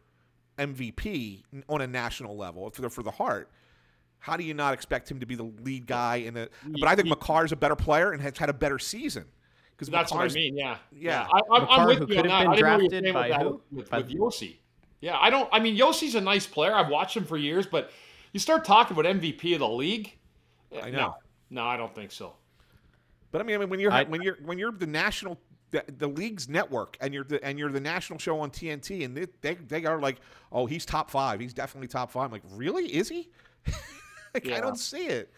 MVP on a national level for the for the Hart, how do you not expect him to be the lead guy in the? But I think Makar is a better player and has had a better season. Because that's what I mean. Yeah, Yeah. I, I'm, I'm with who you on could have that. been I didn't know you were drafted saying by with that who? with, By- with Josi. Yeah, I don't. I mean, Josi's a nice player. I've watched him for years, but you start talking about MVP of the league. I eh, know. no, I don't think so. But I mean, I mean, when you're I- when you're when you're the national the, the league's network and you're the and you're the national show on TNT and they they, they are like, oh, he's top five. He's definitely top five. I'm like, really? Is he? like, I don't see it.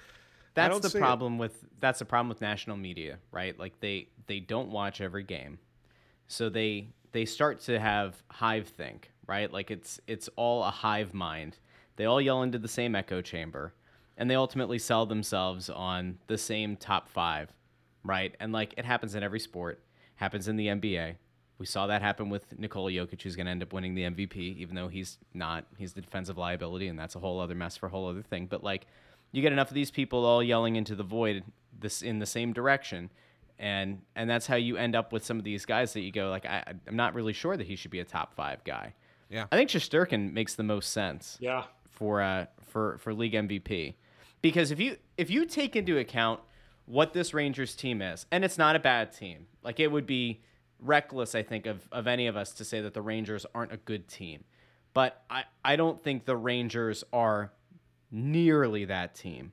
That's the see it. problem with that's the problem with national media, right? Like they they don't watch every game, so they they start to have hive think, right? Like it's it's all a hive mind. They all yell into the same echo chamber, and they ultimately sell themselves on the same top five, right? And like it happens in every sport, happens in the NBA. We saw that happen with Nikola Jokic, who's going to end up winning the MVP, even though he's not. He's the defensive liability, and that's a whole other mess for a whole other thing. But like, you get enough of these people all yelling into the void, this in the same direction, and and that's how you end up with some of these guys that you go like, I, I'm not really sure that he should be a top five guy. Yeah. I think Shesterkin makes the most sense Yeah, for uh for for league MVP because if you if you take into account what this Rangers team is and it's not a bad team like it would be reckless I think of of any of us to say that the Rangers aren't a good team but I I don't think the Rangers are nearly that team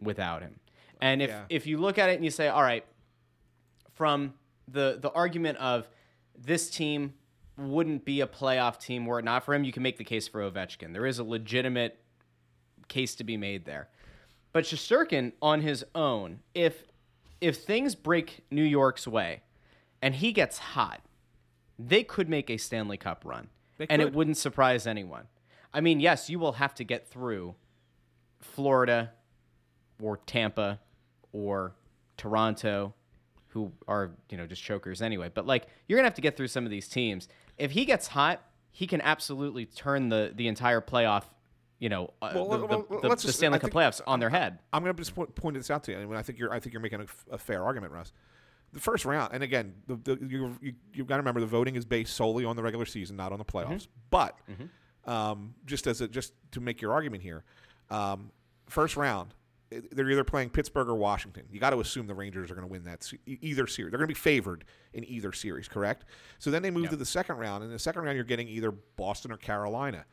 without him and if Yeah. if you look at it and you say all right from the the argument of this team wouldn't be a playoff team were it not for him. You can make the case for Ovechkin. There is a legitimate case to be made there. But Shesterkin on his own, if if things break New York's way and he gets hot, they could make a Stanley Cup run. They And it wouldn't surprise anyone. I mean, yes, you will have to get through Florida or Tampa or Toronto, who are, you know, just chokers anyway. But like you're gonna have to get through some of these teams. If he gets hot, he can absolutely turn the the entire playoff, you know, uh, Well, the, well, the, the- let's the just- Stanley Cup playoffs on their head. I'm going to just point, point this out to you. I mean, I think you're I think you're making a fair argument, Russ. The first round, and again, the, the, you you you've got to remember the voting is based solely on the regular season, not on the playoffs. But um, just as a, just to make your argument here, um, first round, they're either playing Pittsburgh or Washington. You got to assume the Rangers are going to win that se- either series. They're going to be favored in either series, correct? So then they move to the second round. and In the second round, you're getting either Boston or Carolina.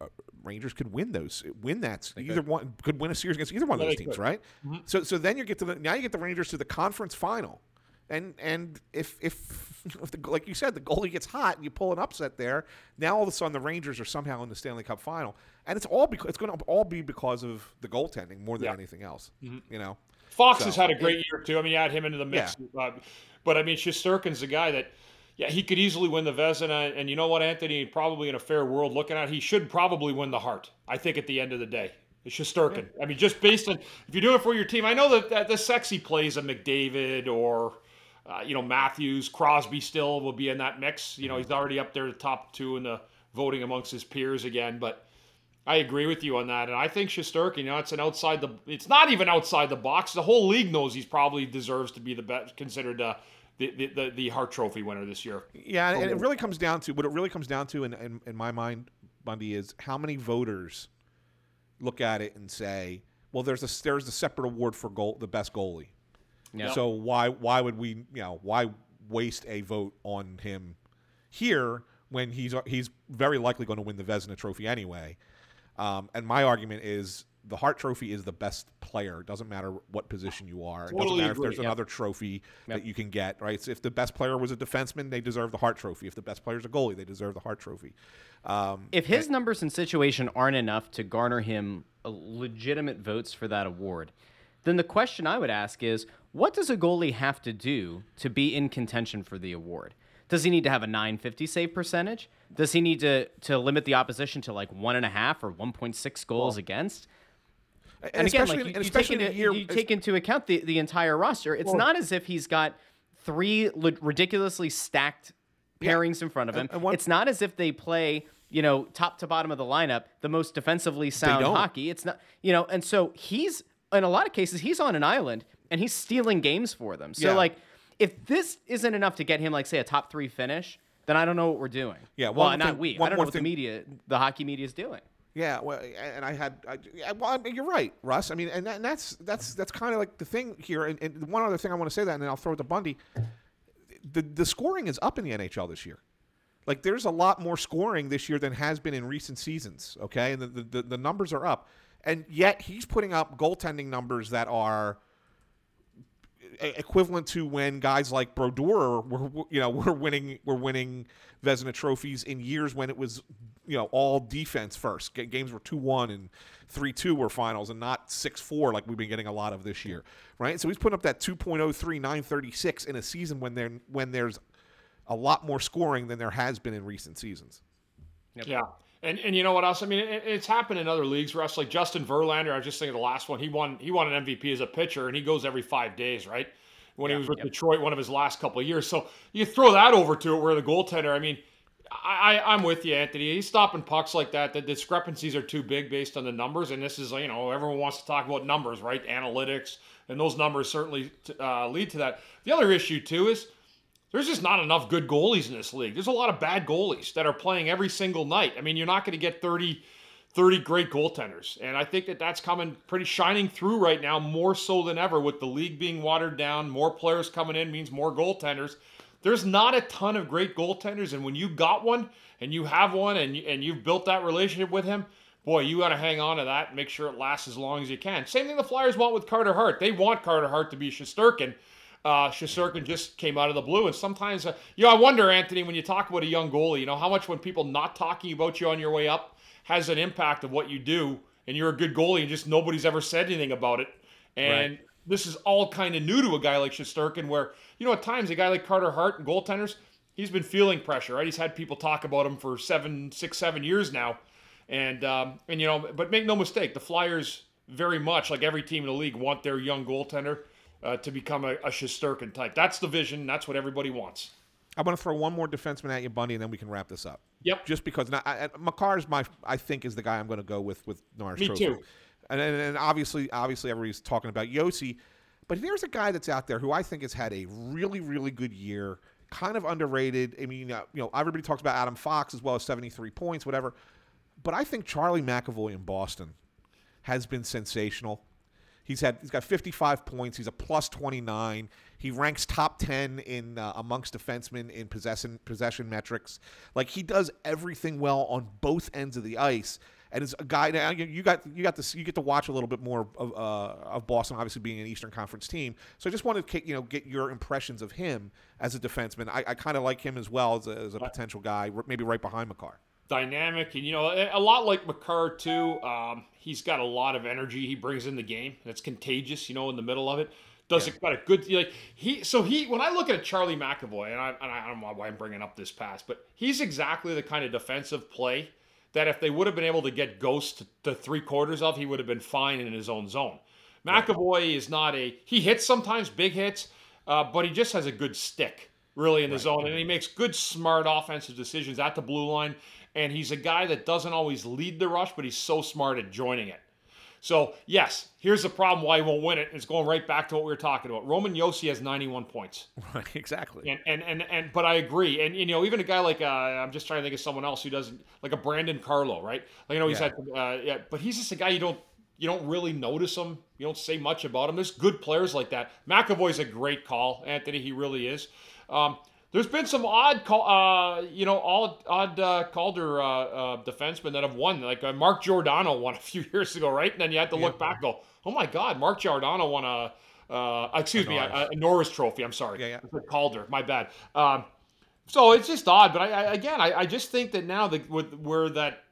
Uh, Rangers could win those, win that. Either one could win a series against either one of those they teams, could. right? So so then you get to the now you get the Rangers to the conference final, and and if if, if the, like you said the goalie gets hot and you pull an upset there, now all of a sudden the Rangers are somehow in the Stanley Cup final, and it's all because it's going to all be because of the goaltending more than Yeah. anything else. You know, Fox So, has had a great year too. I mean, you add him into the mix, Yeah. uh, but I mean, Shesterkin's the guy that, yeah, he could easily win the Vezina, and you know what, Anthony, probably in a fair world looking at, it, he should probably win the Hart. I think at the end of the day, it's Shesterkin. I mean, just based on if you're doing it for your team, I know that, that the sexy plays a McDavid or. Uh, you know Matthews, Crosby still will be in that mix. You know he's already up there, the top two in the voting amongst his peers again. But I agree with you on that, and I think Shesterkin, you know, it's an outside the. It's not even outside the box. The whole league knows he's probably deserves to be the best, considered uh, the, the the the Hart Trophy winner this year. Yeah, and it really comes down to what it really comes down to, in, in, in my mind, Bundy, is how many voters look at it and say, "Well, there's a there's a separate award for goal, the best goalie." Yeah. So why why would we you know why waste a vote on him here when he's he's very likely going to win the Vezina Trophy anyway? Um, and my argument is the Hart Trophy is the best player. It doesn't matter what position you are. it doesn't matter agree. if there's Yep. another trophy that you can get. Right? So if the best player was a defenseman, they deserve the Hart Trophy. If the best player is a goalie, they deserve the Hart Trophy. Um, If his numbers and situation aren't enough to garner him legitimate votes for that award, then the question I would ask is what does a goalie have to do to be in contention for the award? Does he need to have a 950 save percentage? Does he need to, to limit the opposition to like one and a half or 1.6 goals against? And, again, especially like you, and you especially take into, year- you take into account the, the entire roster. It's not as if he's got three li- ridiculously stacked pairings in front of him. And- and one- it's not as if they play, you know, top to bottom of the lineup, the most defensively sound hockey. It's not, you know, and so he's in a lot of cases he's on an island and he's stealing games for them. So Yeah. like, if this isn't enough to get him like say a top three finish, then I don't know what we're doing. Yeah, well, one not thing- we. one I don't know what thing- the media, the hockey media is doing. Yeah, well, and I had, I, well, I mean, you're right, Russ. I mean, and, that, and that's that's that's kind of like the thing here. And, and one other thing I want to say that, and then I'll throw it to Bundy. The the scoring is up in the NHL this year. Like, there's a lot more scoring this year than has been in recent seasons. Okay, and the the, the, numbers are up, and yet he's putting up goaltending numbers that are equivalent to when guys like Brodeur were you know were winning were winning Vezina trophies in years when it was you know all defense first. Ga- Games were two one and three two were finals and not six four like we've been getting a lot of this year, right? So he's putting up that 2.03 936 in a season when there when there's a lot more scoring than there has been in recent seasons. Yeah. And, and you know what else? I mean, it, it's happened in other leagues. Russ, like Justin Verlander. I was just thinking of the last one. He won. He won an MVP as a pitcher, and he goes every five days, right? When he was with Detroit, one of his last couple of years. So you throw that over to it, where the goaltender. I mean, I, I I'm with you, Anthony. He's stopping pucks like that. The discrepancies are too big based on the numbers, and this is you know everyone wants to talk about numbers, right? Analytics, and those numbers certainly uh, lead to that. The other issue too is there's just not enough good goalies in this league. There's a lot of bad goalies that are playing every single night. I mean, you're not going to get 30, 30 great goaltenders. And I think that that's coming pretty shining through right now, more so than ever, with the league being watered down. More players coming in means more goaltenders. There's not a ton of great goaltenders. And when you got one and you have one and, you, and you've built that relationship with him, boy, you got to hang on to that and make sure it lasts as long as you can. Same thing the Flyers want with Carter Hart. They want Carter Hart to be Shesterkin. Uh, Shesterkin just came out of the blue, and sometimes, uh, you know, I wonder, Anthony, when you talk about a young goalie, you know, how much when people not talking about you on your way up has an impact of what you do, and you're a good goalie, and just nobody's ever said anything about it, and. Right. This is all kind of new to a guy like Shesterkin, where you know at times a guy like Carter Hart and goaltenders, he's been feeling pressure, right? He's had people talk about him for seven, six, seven years now, and um, and you know, but make no mistake, the Flyers very much like every team in the league want their young goaltender uh, to become a, a Shesterkin type. That's the vision. That's what everybody wants. I'm going to throw one more defenseman at you, Bundy, and then we can wrap this up. Yep. Just because now, I, I- Makar is my, I think, is the guy I'm going to go with with Norris Me Trophy. too. And, and, and obviously, obviously, everybody's talking about Josi, but there's a guy that's out there who I think has had a really, really good year, kind of underrated. I mean, uh, you know, everybody talks about Adam Fox as well as 73 points, whatever. But I think Charlie McAvoy in Boston has been sensational. He's had he's got 55 points. He's a plus 29. He ranks top 10 in uh, amongst defensemen in possession possession metrics. Like he does everything well on both ends of the ice. And it's a guy now you you got you got this you get to watch a little bit more of uh, of Boston, obviously being an Eastern Conference team. So I just wanted to you know get your impressions of him as a defenseman. I, I kind of like him as well as a, as a potential guy, maybe right behind Makar. Dynamic and you know a lot like Makar too. Um, he's got a lot of energy he brings in the game. It's contagious, you know, in the middle of it. Does it got a good like he so he when I look at Charlie McAvoy and I, and I don't know why I'm bringing up this pass, but he's exactly the kind of defensive play that if they would have been able to get Ghost to, to three quarters of, he would have been fine in his own zone. McAvoy is not a he hits sometimes big hits, uh, but he just has a good stick really in the zone, and he makes good smart offensive decisions at the blue line. And he's a guy that doesn't always lead the rush, but he's so smart at joining it. So yes, here's the problem why he won't win it. It's going right back to what we were talking about. Roman Josi has 91 points. Right, exactly. And and and and but I agree. And you know, even a guy like uh, I'm just trying to think of someone else who doesn't like a Brandon Carlo, right? Like you know, he's Yeah. had uh, yeah, but he's just a guy you don't you don't really notice him. You don't say much about him. There's good players like that. McAvoy's a great call, Anthony. He really is. Um, there's been some odd call, uh, you know, odd, odd uh, Calder uh, uh, defensemen that have won. Like uh, Mark Giordano won a few years ago, right? And then you had to look back, and go, oh my God, Mark Giordano won a, uh, excuse me, a, a Norris Trophy. I'm sorry, Yeah, yeah. Calder, my bad. Um, so it's just odd, but I, I again, I, I just think that now that with where that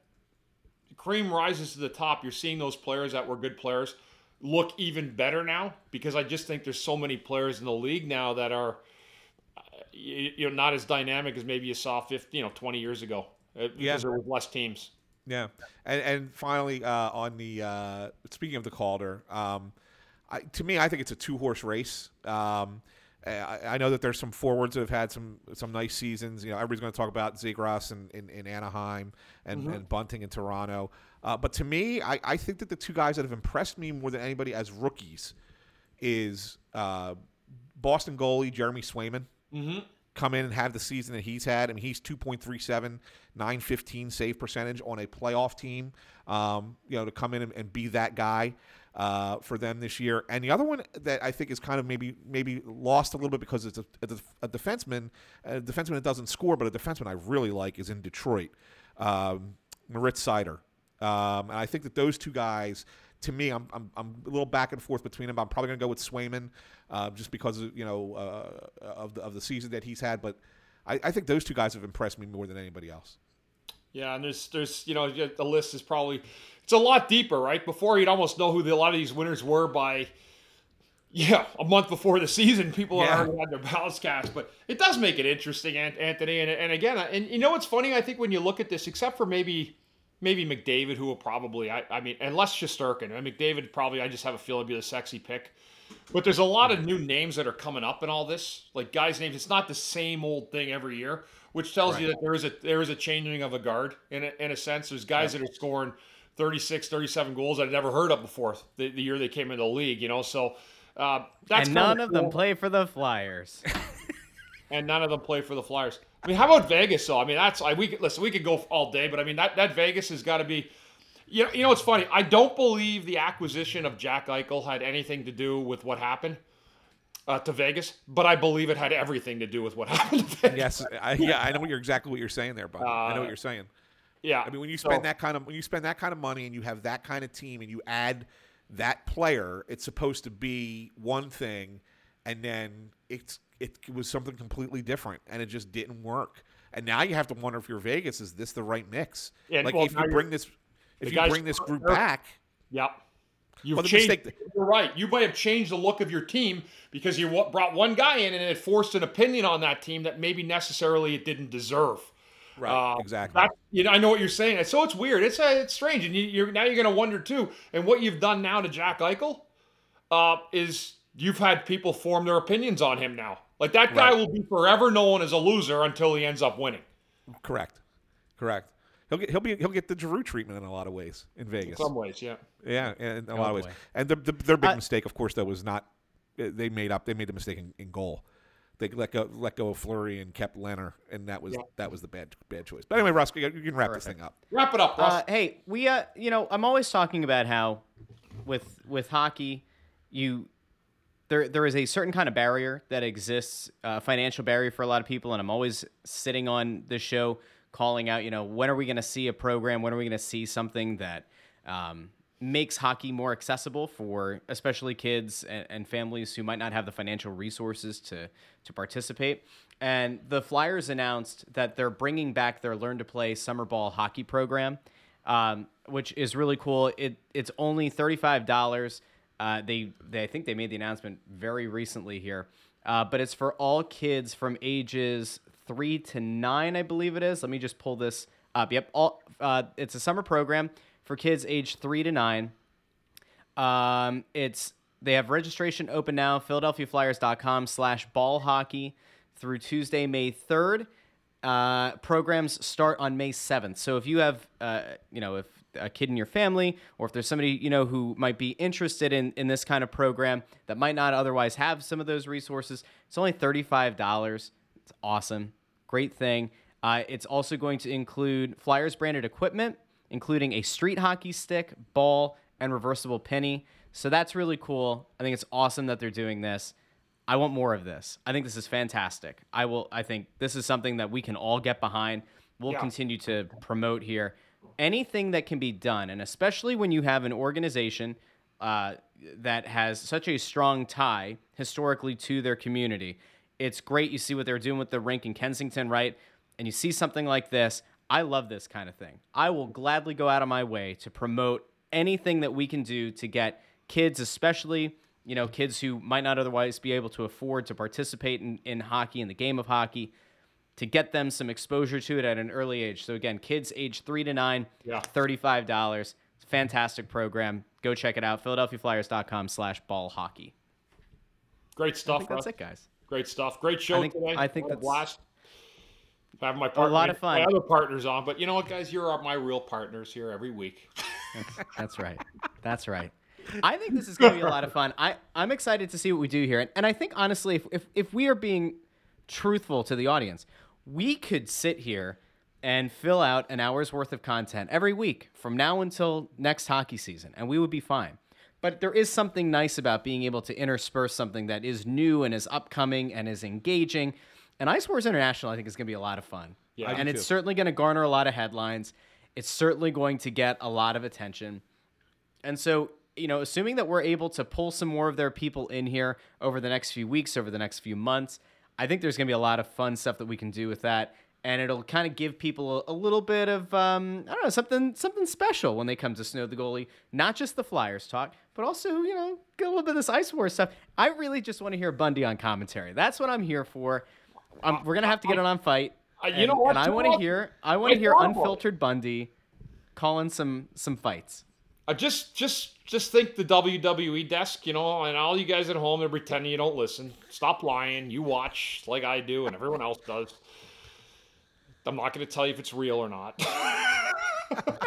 cream rises to the top, you're seeing those players that were good players look even better now because I just think there's so many players in the league now that are uh, you know not as dynamic as maybe you saw 50, you know, 20 years ago uh, because Yeah. there was less teams. Yeah, and and finally uh, on the uh, speaking of the Calder, um, I, to me, I think it's a two horse race. Um, I, I know that there's some forwards that have had some some nice seasons. You know, everybody's going to talk about Zegras in, in, in Anaheim and, and Bunting in Toronto. Uh, but to me, I, I think that the two guys that have impressed me more than anybody as rookies is uh, Boston goalie Jeremy Swayman come in and have the season that he's had. I mean, he's 2.37, 915 save percentage on a playoff team. Um, you know, to come in and, and be that guy uh, for them this year. And the other one that I think is kind of maybe maybe lost a little bit because it's a, a, defenseman, a defenseman that doesn't score, but a defenseman I really like is in Detroit, um, Seider. Um, and I think that those two guys, to me, I'm, I'm, I'm a little back and forth between them. I'm probably going to go with Swayman, uh, just because of, you know uh, of the of the season that he's had. But I, I think those two guys have impressed me more than anybody else. Yeah, and there's there's you know the list is probably it's a lot deeper, right? Before you'd almost know who the, a lot of these winners were by yeah a month before the season. People Yeah. already had their ballots cast, but it does make it interesting, Anthony. And, and again, and you know what's funny? I think when you look at this, except for maybe maybe McDavid, who will probably I, I mean, unless Shesterkin, and McDavid probably I just have a feeling be the sexy pick. But there's a lot of new names that are coming up in all this, like guys' names. It's not the same old thing every year, which tells you that there is a there is a changing of a guard in a, in a sense. There's guys that are scoring 36, 37 goals I'd never heard of before the, the year they came into the league. You know, so uh, that's and none of them play for the Flyers. and none of them play for the Flyers. I mean, how about Vegas? though? I mean, that's I, we could listen. We could go all day, but I mean that that Vegas has got to be. You know, you know what's funny? I don't believe the acquisition of Jack Eichel had anything to do with what happened uh, to Vegas, but I believe it had everything to do with what happened to Vegas. Yes, I, yeah, I know you're exactly what you're saying there, Bob. I know what you're saying. Yeah, I mean, when you so- spend that kind of when you spend that kind of money and you have that kind of team and you add that player, it's supposed to be one thing, and then it's it was something completely different, and it just didn't work. And now you have to wonder if you're Vegas, is this the right mix? And, like well, if you bring this, if you bring this group they're- back, Yep. You've Well, changed. mistake- You're right. You might have changed the look of your team because you brought one guy in and it forced an opinion on that team that maybe necessarily it didn't deserve. right? Uh, exactly. That, you know, I know what you're saying. So it's weird. It's uh, it's strange, and you, you're now you're going to wonder too. And what you've done now to Jack Eichel uh, is you've had people form their opinions on him now. Like that guy Right. will be forever known as a loser until he ends up winning. Correct. Correct. He'll get he'll be he'll get the Giroux treatment in a lot of ways in In Vegas. some ways, yeah. Yeah, in a Oh, lot of ways. boy. And the, the, their big Uh, mistake, of course, though, was not uh, they made up. They made the mistake in, in goal. They let go let go of Fleury and kept Lehner, and that was Yeah. that was the bad bad choice. But anyway, Russ, you you can wrap this thing up. Wrap it up, Russ. Uh, hey, we uh, you know, I'm always talking about how with with hockey, you there there is a certain kind of barrier that exists, uh, financial barrier for a lot of people, and I'm always sitting on the show calling out, you know, when are we going to see a program? When are we going to see something that um, makes hockey more accessible for especially kids and, and families who might not have the financial resources to to participate? And the Flyers announced that they're bringing back their Learn to Play summer ball hockey program, um, which is really cool. It it's only thirty five dollars. Uh, they, they I think they made the announcement very recently here, uh, but it's for all kids from ages three to nine, I believe it is. Let me just pull this up. Yep, all uh, it's a summer program for kids age three to nine. Um, it's they have registration open now. PhiladelphiaFlyers.com slash ball hockey through Tuesday, May third. Uh, programs start on May seventh. So if you have, uh, you know, if a kid in your family, or if there's somebody you know who might be interested in in this kind of program that might not otherwise have some of those resources, it's only thirty five dollars. It's awesome, great thing. Uh, it's also going to include Flyers branded equipment, including a street hockey stick, ball, and reversible penny. So that's really cool. I think it's awesome that they're doing this. I want more of this. I think this is fantastic. I will I think this is something that we can all get behind. We'll Yeah. continue to promote here. Anything that can be done, and especially when you have an organization uh, that has such a strong tie historically to their community, it's great. You see what they're doing with the rink in Kensington, right? And you see something like this. I love this kind of thing. I will gladly go out of my way to promote anything that we can do to get kids, especially you know kids who might not otherwise be able to afford to participate in, in hockey in the game of hockey to get them some exposure to it at an early age so again kids age 3 to 9 Yeah. $35 it's a fantastic program go check it out philadelphiaflyers.com slash ball hockey Great i stuff, that's it guys Great stuff. Great show think- today. I think What a that's- blast. Having my partner, lot of fun. My other partners on, but you know what, guys? You're my real partners here every week. That's right. That's right. I think this is going to be a lot of fun. I, I'm excited to see what we do here. And, and I think, honestly, if, if, if we are being truthful to the audience, we could sit here and fill out an hour's worth of content every week from now until next hockey season, and we would be fine. But there is something nice about being able to intersperse something that is new and is upcoming and is engaging. And Ice Wars International, I think, is going to be a lot of fun. Yeah. And it's too. certainly going to garner a lot of headlines. It's certainly going to get a lot of attention. And so, you know, assuming that we're able to pull some more of their people in here over the next few weeks, over the next few months, I think there's going to be a lot of fun stuff that we can do with that. And it'll kind of give people a, a little bit of, um, I don't know, something something special when they come to Snow the Goalie. Not just the Flyers talk, but also, you know, get a little bit of this Ice War stuff. I really just want to hear Bundy on commentary. That's what I'm here for. Um, we're going to have to get it on fight. Uh, you And- know what, And I want to hear, I want to hear thought about it. unfiltered Bundy calling some some fights. Uh, just, just, just think the WWE desk, you know, and all you guys at home are pretending you don't listen. Stop lying. You watch like I do, and everyone else does. I'm not going to tell you if it's real or not.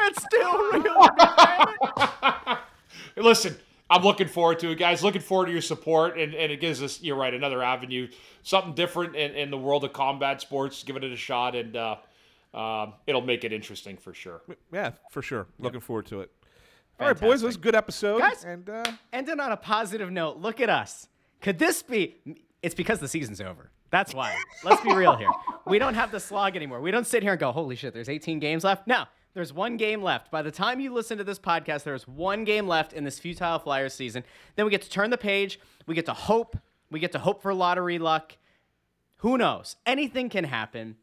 It's still real. Listen, I'm looking forward to it, guys. Looking forward to your support, and, and it gives us, you're right, another avenue, something different in, in the world of combat sports. Giving it a shot, and uh, uh, it'll make it interesting for sure. Yeah, for sure. Looking forward to it. All right, boys, it was a good episode. Guys- and uh, Ending on a positive note, look at us. Could this be? It's because the season's over. That's why. Let's be real here. We don't have the slog anymore. We don't sit here and go, holy shit, there's 18 games left. No, there's one game left. By the time you listen to this podcast, there's one game left in this futile Flyers season. Then we get to turn the page. We get to hope We get to hope for lottery luck. Who knows? Anything can happen.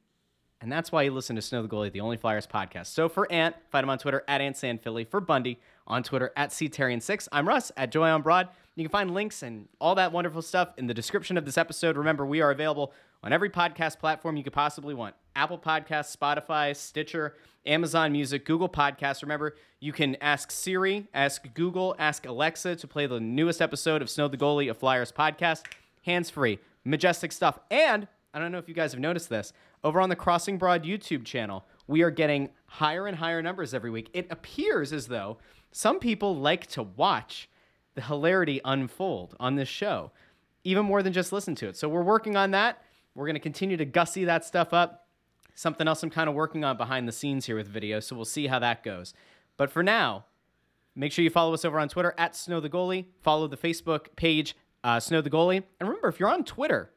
And that's why you listen to Snow the Goalie, the Only Flyers podcast. So for Ant, find him on Twitter at AntSandPhilly. For Bundy, on Twitter at CTarian6. I'm Russ at Joy on Broad. You can find links and all that wonderful stuff in the description of this episode. Remember, we are available on every podcast platform you could possibly want Apple Podcasts, Spotify, Stitcher, Amazon Music, Google Podcasts. Remember, you can ask Siri, ask Google, ask Alexa to play the newest episode of Snow the Goalie, a Flyers podcast. Hands free, majestic stuff. And I don't know if you guys have noticed this, over on the Crossing Broad YouTube channel, we are getting higher and higher numbers every week. It appears as though some people like to watch the hilarity unfold on this show, even more than just listen to it. So we're working on that. We're going to continue to gussy that stuff up. Something else I'm kind of working on behind the scenes here with video, so we'll see how that goes. But for now, make sure you follow us over on Twitter at Snow the Goalie. Follow the Facebook page uh, Snow the Goalie, and remember if you're on Twitter,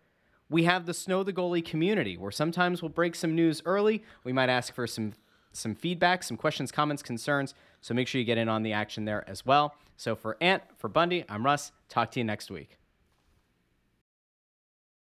we have the Snow the Goalie community where sometimes we'll break some news early. We might ask for some some feedback, some questions, comments, concerns. So make sure you get in on the action there as well. So for Ant, for Bundy, I'm Russ. Talk to you next week.